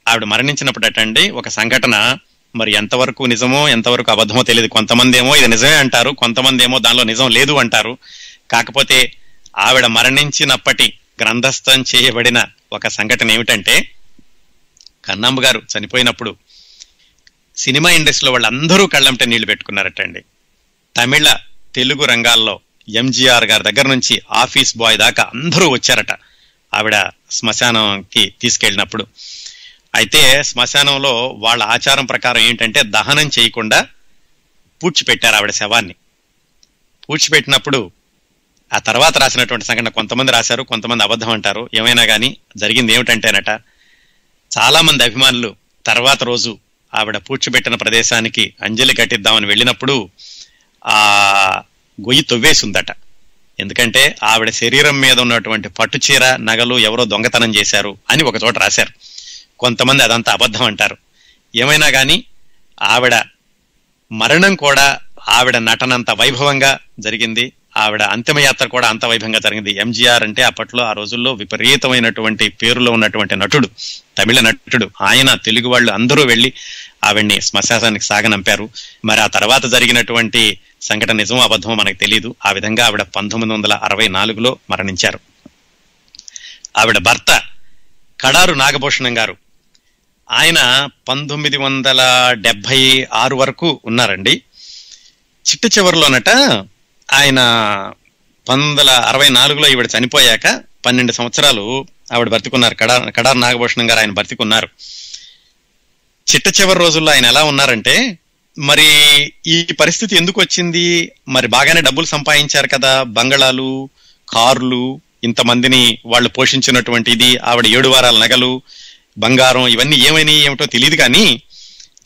ఆవిడ మరణించినప్పుడు అటండి ఒక సంఘటన మరి ఎంతవరకు నిజమో ఎంతవరకు అబద్ధమో తెలియదు. కొంతమంది ఏమో ఇది నిజమే అంటారు కొంతమంది ఏమో దానిలో నిజం లేదు అంటారు. కాకపోతే ఆవిడ మరణించినప్పటి గ్రంథస్థం చేయబడిన ఒక సంఘటన ఏమిటంటే కన్నాంబ గారు చనిపోయినప్పుడు సినిమా ఇండస్ట్రీలో వాళ్ళందరూ కళ్ళంట నీళ్ళు పెట్టుకున్నారటండి. తమిళ తెలుగు రంగాల్లో ఎంజీఆర్ గారి దగ్గర నుంచి ఆఫీస్ బాయ్ దాకా అందరూ వచ్చారట ఆవిడ శ్మశానంకి తీసుకెళ్ళినప్పుడు. అయితే శ్మశానంలో వాళ్ళ ఆచారం ప్రకారం ఏంటంటే దహనం చేయకుండా పూడ్చిపెట్టారు ఆవిడ శవాన్ని. పూడ్చిపెట్టినప్పుడు ఆ తర్వాత రాసినటువంటి సంఘటన కొంతమంది రాశారు కొంతమంది అబద్ధం అంటారు. ఏమైనా కానీ జరిగింది ఏమిటంటేనట చాలామంది అభిమానులు తర్వాత రోజు ఆవిడ పూడ్చిపెట్టిన ప్రదేశానికి అంజలి కట్టిద్దామని వెళ్ళినప్పుడు ఆ గొయ్యి తొవ్వేసిందట. ఎందుకంటే ఆవిడ శరీరం మీద ఉన్నటువంటి పట్టు చీర నగలు ఎవరో దొంగతనం చేశారు అని ఒక చోట రాశారు. కొంతమంది అదంతా అబద్ధం అంటారు. ఏమైనా కానీ ఆవిడ మరణం కూడా ఆవిడ నటనంత వైభవంగా జరిగింది. ఆవిడ అంతిమయాత్ర కూడా అంత వైభవంగా జరిగింది. ఎంజీఆర్ అంటే అప్పట్లో ఆ రోజుల్లో విపరీతమైనటువంటి పేరులో ఉన్నటువంటి నటుడు తమిళ నటుడు. ఆయన తెలుగు వాళ్ళు అందరూ వెళ్ళి ఆవిడ్ని శ్మశానానికి సాగనంపారు. మరి ఆ తర్వాత జరిగినటువంటి సంఘటన నిజమో అబద్ధమో మనకు తెలియదు ఆ విధంగా ఆవిడ పంతొమ్మిది వందల అరవై నాలుగులో మరణించారు. ఆవిడ భర్త కడారు నాగభూషణం గారు. ఆయన పంతొమ్మిది వందల డెబ్బై ఆరు వరకు ఉన్నారండి. చిట్ట చివరిలోనట ఆయన పంతొమ్మిది వందల అరవై నాలుగులో ఈవిడ చనిపోయాక పన్నెండు సంవత్సరాలు ఆవిడ బ్రతికున్నారు. కడా కడార్ నాగభూషణం గారు ఆయన బ్రతికున్నారు. చిట్ట చివరి రోజుల్లో ఆయన ఎలా ఉన్నారంటే మరి ఈ పరిస్థితి ఎందుకు వచ్చింది? మరి బాగానే డబ్బులు సంపాదించారు కదా బంగళాలు కార్లు ఇంతమందిని వాళ్ళు పోషించినటువంటి ఇది ఆవిడ ఏడు వారాల నగలు బంగారం ఇవన్నీ ఏమైనాయి ఏమిటో తెలియదు కానీ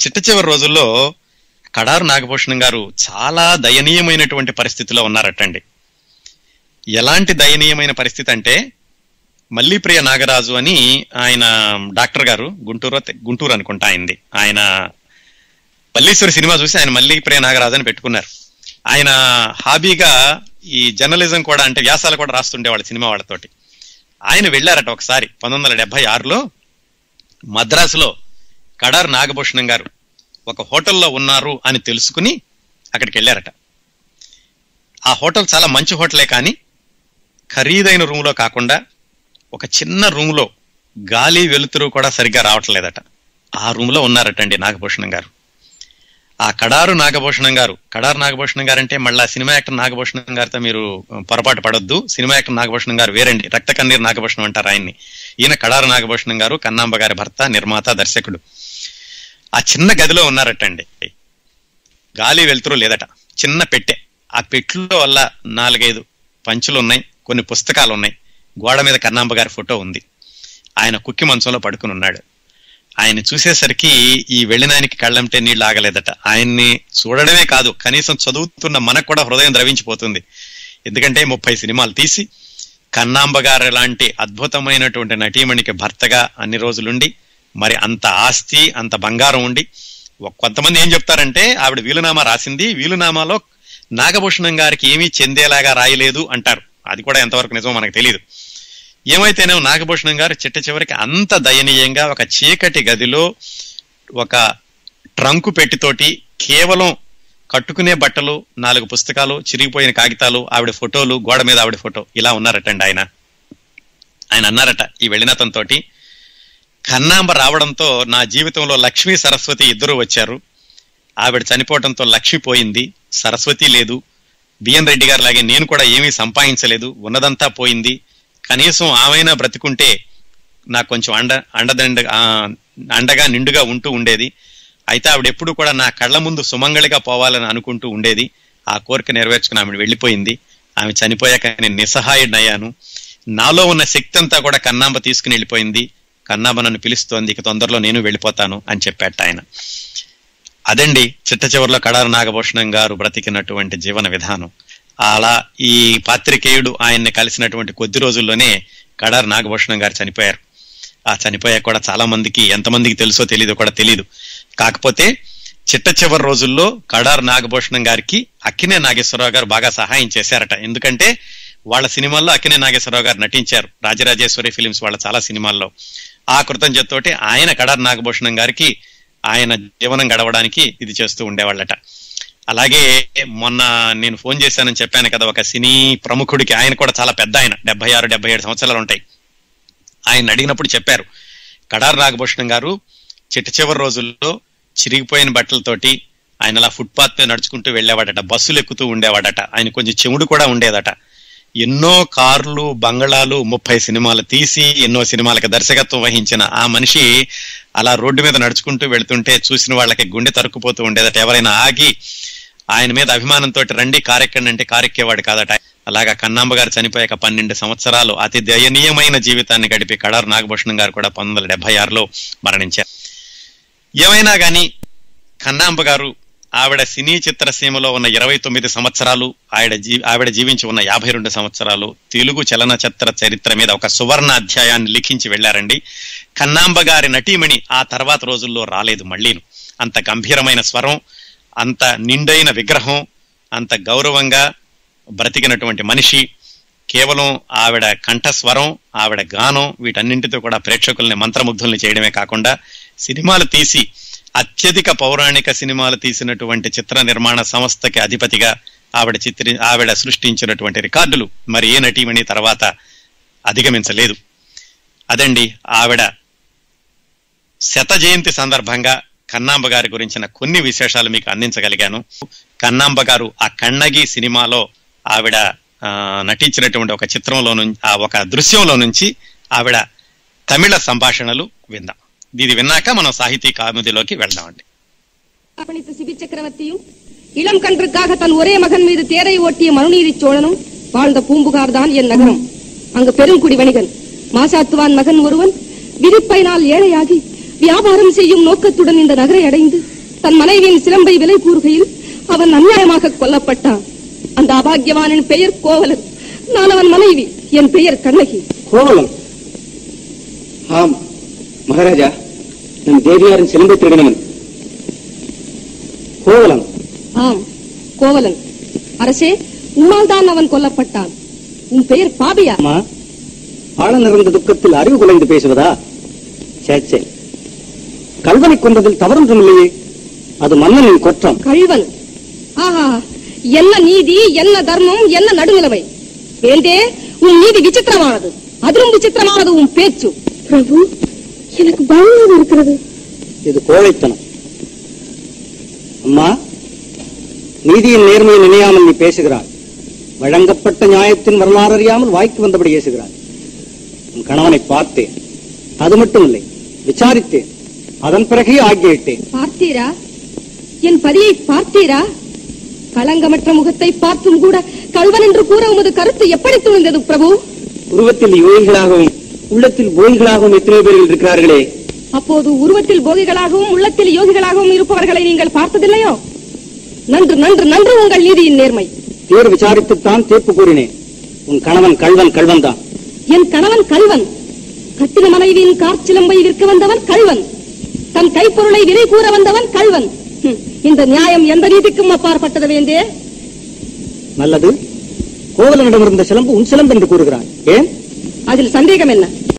చిట్ట చివరి రోజుల్లో కడారు నాగభూషణం గారు చాలా దయనీయమైనటువంటి పరిస్థితిలో ఉన్నారటండి. ఎలాంటి దయనీయమైన పరిస్థితి అంటే మల్లీప్రియ నాగరాజు అని ఆయన డాక్టర్ గారు గుంటూరు గుంటూరు అనుకుంటా అయింది. ఆయన మల్లీశ్వరి సినిమా చూసి ఆయన మల్లిప్రియ నాగరాజు అని పెట్టుకున్నారు. ఆయన హాబీగా ఈ జర్నలిజం కూడా అంటే వ్యాసాలు కూడా రాస్తుండేవాళ్ళు సినిమా వాళ్ళతోటి. ఆయన వెళ్ళారట ఒకసారి పంతొమ్మిది వందల డెబ్బై ఆరులో మద్రాసులో కడార్ నాగభూషణం గారు ఒక హోటల్లో ఉన్నారు అని తెలుసుకుని అక్కడికి వెళ్ళారట. ఆ హోటల్ చాలా మంచి హోటలే కానీ ఖరీదైన రూమ్లో కాకుండా ఒక చిన్న రూమ్లో గాలి వెలుతురు కూడా సరిగ్గా రావట్లేదట. ఆ రూమ్లో ఉన్నారటండి నాగభూషణం గారు. ఆ కడారు నాగభూషణం గారు. కడారు నాగభూషణం గారు అంటే మళ్ళీ సినిమా యాక్టర్ నాగభూషణం గారితో మీరు పొరపాటు పడొద్దు. సినిమా యాక్టర్ నాగభూషణం గారు వేరండి. రక్త కన్నీరు నాగభూషణం అంటారు ఆయన్ని. ఈయన కడారు నాగభూషణం గారు కన్నాంబ గారి భర్త నిర్మాత దర్శకుడు. ఆ చిన్న గదిలో ఉన్నారటండి. గాలి వెలుతురు లేదట. చిన్న పెట్టె. ఆ పెట్టులో వల్ల నాలుగైదు పంచులు ఉన్నాయి కొన్ని పుస్తకాలు ఉన్నాయి గోడ మీద కన్నాంబ గారి ఫోటో ఉంది. ఆయన కుక్కి మంచంలో పడుకుని ఉన్నాడు. ఆయన చూసేసరికి ఈ వెళ్ళినానికి కళ్ళంటే నీళ్ళు ఆగలేదట. ఆయన్ని చూడడమే కాదు కనీసం చదువుతున్న మనకు కూడా హృదయం ద్రవించిపోతుంది. ఎందుకంటే ముప్పై సినిమాలు తీసి కన్నాంబ గారు లాంటి అద్భుతమైనటువంటి నటీమణికి భర్తగా అన్ని రోజులుండి మరి అంత ఆస్తి అంత బంగారం ఉండి కొంతమంది ఏం చెప్తారంటే ఆవిడ వీలునామా రాసింది వీలునామాలో నాగభూషణం గారికి ఏమీ చెందేలాగా రాయలేదు అంటారు. అది కూడా ఎంతవరకు నిజమో మనకు తెలియదు ఏమైతేనే నాగభూషణం గారు చిట్ట చివరికి అంత దయనీయంగా ఒక చీకటి గదిలో ఒక ట్రంకు పెట్టితోటి కేవలం కట్టుకునే బట్టలు నాలుగు పుస్తకాలు చిరిగిపోయిన కాగితాలు ఆవిడ ఫోటోలు గోడ మీద ఆవిడ ఫోటో ఇలా ఉన్నారటండి ఆయన. ఆయన అన్నారట ఈ వెళ్ళినతంతో కన్నాంబ రావడంతో నా జీవితంలో లక్ష్మీ సరస్వతి ఇద్దరు వచ్చారు. ఆవిడ చనిపోవడంతో లక్ష్మి పోయింది. సరస్వతి లేదు. బిఎన్ రెడ్డి గారు లాగే నేను కూడా ఏమీ సంపాదించలేదు. ఉన్నదంతా పోయింది. కనీసం ఆమెనా బ్రతికుంటే నాకు కొంచెం అండ అండదండ అండగా నిండుగా ఉంటూ ఉండేది. అయితే ఆవిడ ఎప్పుడు కూడా నా కళ్ళ ముందు సుమంగళిగా పోవాలని అనుకుంటూ ఉండేది. ఆ కోరిక నెరవేర్చుకుని ఆమె వెళ్ళిపోయింది. ఆమె చనిపోయాక నేను నిస్సహాయుడయ్యాను నాలో ఉన్న శక్తి అంతా కూడా కన్నాంబ తీసుకుని వెళ్ళిపోయింది. కన్నాంబ నన్ను పిలుస్తోంది ఇక తొందరలో నేను వెళ్ళిపోతాను అని చెప్పాట ఆయన. అదండి చిట్ట చివరిలో కడారు నాగభూషణం గారు బ్రతికినటువంటి జీవన విధానం. అలా ఈ పాత్రికేయుడు ఆయన్ని కలిసినటువంటి కొద్ది రోజుల్లోనే కడార్ నాగభూషణం గారు చనిపోయారు. ఆ చనిపోయాక కూడా చాలా మందికి ఎంతమందికి తెలుసో తెలియదో కూడా తెలియదు కాకపోతే చిట్ట చివరి రోజుల్లో కడార్ నాగభూషణం గారికి అక్కినే నాగేశ్వరరావు గారు బాగా సహాయం చేశారట. ఎందుకంటే వాళ్ళ సినిమాల్లో అక్కినే నాగేశ్వరరావు గారు నటించారు. రాజరాజేశ్వరి ఫిలిమ్స్ వాళ్ళ చాలా సినిమాల్లో. ఆ కృతజ్ఞతతోటి ఆయన కడార్ నాగభూషణం గారికి ఆయన జీవనం గడవడానికి ఇది చేస్తూ ఉండేవాళ్ళట. అలాగే మొన్న నేను ఫోన్ చేశానని చెప్పాను కదా ఒక సినీ ప్రముఖుడికి. ఆయన కూడా చాలా పెద్ద ఆయన. డెబ్బై ఆరు డెబ్బై ఏడు సంవత్సరాలు ఉంటాయి. ఆయన అడిగినప్పుడు చెప్పారు కడారు నాగభూషణం గారు చిట్ట చివరి రోజుల్లో చిరిగిపోయిన బట్టలతోటి ఆయన అలా ఫుట్పాత్ మీద నడుచుకుంటూ వెళ్ళేవాడట బస్సులు ఎక్కుతూ ఉండేవాడట. ఆయన కొంచెం చెముడు కూడా ఉండేదట. ఎన్నో కార్లు బంగళాలు ముప్పై సినిమాలు తీసి ఎన్నో సినిమాలకు దర్శకత్వం వహించిన ఆ మనిషి అలా రోడ్డు మీద నడుచుకుంటూ వెళ్తుంటే చూసిన వాళ్ళకి గుండె తరుక్కుపోతూ ఉండేదట. ఎవరైనా ఆగి ఆయన మీద అభిమానంతో రండి కారెక్కండి అంటే కారెక్కేవాడు కాదట. అలాగా కన్నాంబ గారు చనిపోయాక పన్నెండు సంవత్సరాలు అతి దయనీయమైన జీవితాన్ని గడిపి కడారు నాగభూషణం గారు కూడా పంతొమ్మిది వందల డెబ్బై ఆరులో మరణించారు. ఏమైనా కానీ కన్నాంబ గారు ఆవిడ సినీ చిత్రసీమలో ఉన్న ఇరవై తొమ్మిది సంవత్సరాలు ఆవిడ జీ ఆవిడ జీవించి ఉన్న యాభై రెండు సంవత్సరాలు తెలుగు చలనచిత్ర చరిత్ర మీద ఒక సువర్ణ అధ్యాయాన్ని లిఖించి వెళ్ళారండి కన్నాంబ గారి నటీమణి ఆ తర్వాత రోజుల్లో రాలేదు మళ్ళీను. అంత గంభీరమైన స్వరం అంత నిండైన విగ్రహం అంత గౌరవంగా బ్రతికినటువంటి మనిషి కేవలం ఆవిడ కంఠస్వరం ఆవిడ గానం వీటన్నింటితో కూడా ప్రేక్షకుల్ని మంత్రముగ్ధుల్ని చేయడమే కాకుండా సినిమాలు తీసి అత్యధిక పౌరాణిక సినిమాలు తీసినటువంటి చిత్ర నిర్మాణ సంస్థకి అధిపతిగా ఆవిడ చిత్రి ఆవిడ సృష్టించినటువంటి రికార్డులు మరి ఏ నటీమణి తర్వాత అధిగమించలేదు. అదండి ఆవిడ శత జయంతి సందర్భంగా కన్నాంబ గారి గురించిన కొన్ని విశేషాలు మీకు అందించగలిగాను కన్నాంబ గారు ఆ కన్నగి సినిమాలో ఆవిడ ఆ, నటించినటువంటి ఒక చిత్రంలో నుంచి ఆ ఒక దృశ్యంలో నుంచి ఆవిడ తమిళ సంభాషణలు విందాం ఇది విన్నాక మనం సాహితీ కామెడీలోకి వెళ్దామండి பணித்த சிபி சக்கரவர்த்தியும் இளம் கன்றுக்காக தன் ஒரே மகன் மீது தேரை ஓட்டிய மனுநீதி சோழனும் வாழ்ந்த பூம்புகார் தான் என் நகரம் அங்கு பெருங்குடி வணிகன் மாசாத்துவான் மகன் ஒருவன் விதிப்பையினால் ஏழையாகி வியாபாரம் செய்யும் நோக்கத்துடன் இந்த நகரை அடைந்து தன் மனைவியின் சிலம்பை விலை கூறுகையில் அவன் அநியாயமாக கொல்லப்பட்டான். அந்த அபாகியவானின் பெயர் கோவலன். நான் அவன் மனைவி. என் பெயர் கண்ணகி. கோவலம் ஆம் மகாராஜா. நம் தேவியாரின் சிலம்பை திருடினவன். கோவலம் ஆம் கோவலன். அரசே உன்னால் தான் அவன் கொல்லப்பட்டான். உன் பெயர் பாபியா. ஆழ நிறைந்த துக்கத்தில் அறிவு குலைந்து பேசுவதா? சேச்சே கல்வனை கொன்றதில் தவறொன்றும் இல்லையே அது மன்னனின் குற்றம். கள்வன் ஆஹா. என்ன நீதி என்ன தர்மம் என்ன நடுநிலைமை? வேண்டே உன் நீதி விசித்திரமானது. அதிலும் விசித்திரமானது உன் பேச்சு. பிரபு எனக்கு பயமாக இருக்கிறது. இது கோழைத்தனம். அம்மா நீதியின் நேர்மையை நினையாமல் நீ பேசுகிறாய். வழங்கப்பட்ட நியாயத்தின் வரலாறு அறியாமல் வாய்க்கு வந்தபடி பேசுகிறாய் உன் கணவனை பார்த்தேன். அது மட்டுமில்லை விசாரித்தேன். அதன் பிறகே ஆகியிட்டேன் பார்த்தீரா? என் பதியை பார்த்தீரா? களங்கமற்ற முகத்தை பார்த்தும் கூட கள்வன் என்று கூற உமது கருத்து எப்படி துணிந்தது பிரபு? உருவத்தில் யோகிகளாகவும் உள்ளத்தில் போகிகளாகவும் எத்தனை பேர்கள் இருக்கிறார்களே. அப்போது உருவத்தில் போகிகளாகவும் உள்ளத்தில் யோகிகளாகவும் இருப்பவர்களை நீங்கள் பார்த்ததில்லையோ? நன்று நன்று நன்று உங்கள் நீதியின் நேர்மை. தேர் விசாரித்துத்தான் தீர்ப்பு கூறினேன். உன் கணவன் கள்வன் கள்வன் தான் என் கணவன் கல்வன் கட்டின மனைவியின் காற்சிலம்பை விற்க வந்தவன் கல்வன் தன் கைப்பொருளை விலை கூற வந்தவன் கல்வன் இந்த நியாயம் எந்த நீதிக்கும் அப்பாற்பட்டது வேண்டே நல்லது. கோவலனிடம் இருந்த சிலம்பு உன் சிலம்பு என்று கூறுகிறான் ஏன்? அதில் சந்தேகம் என்ன?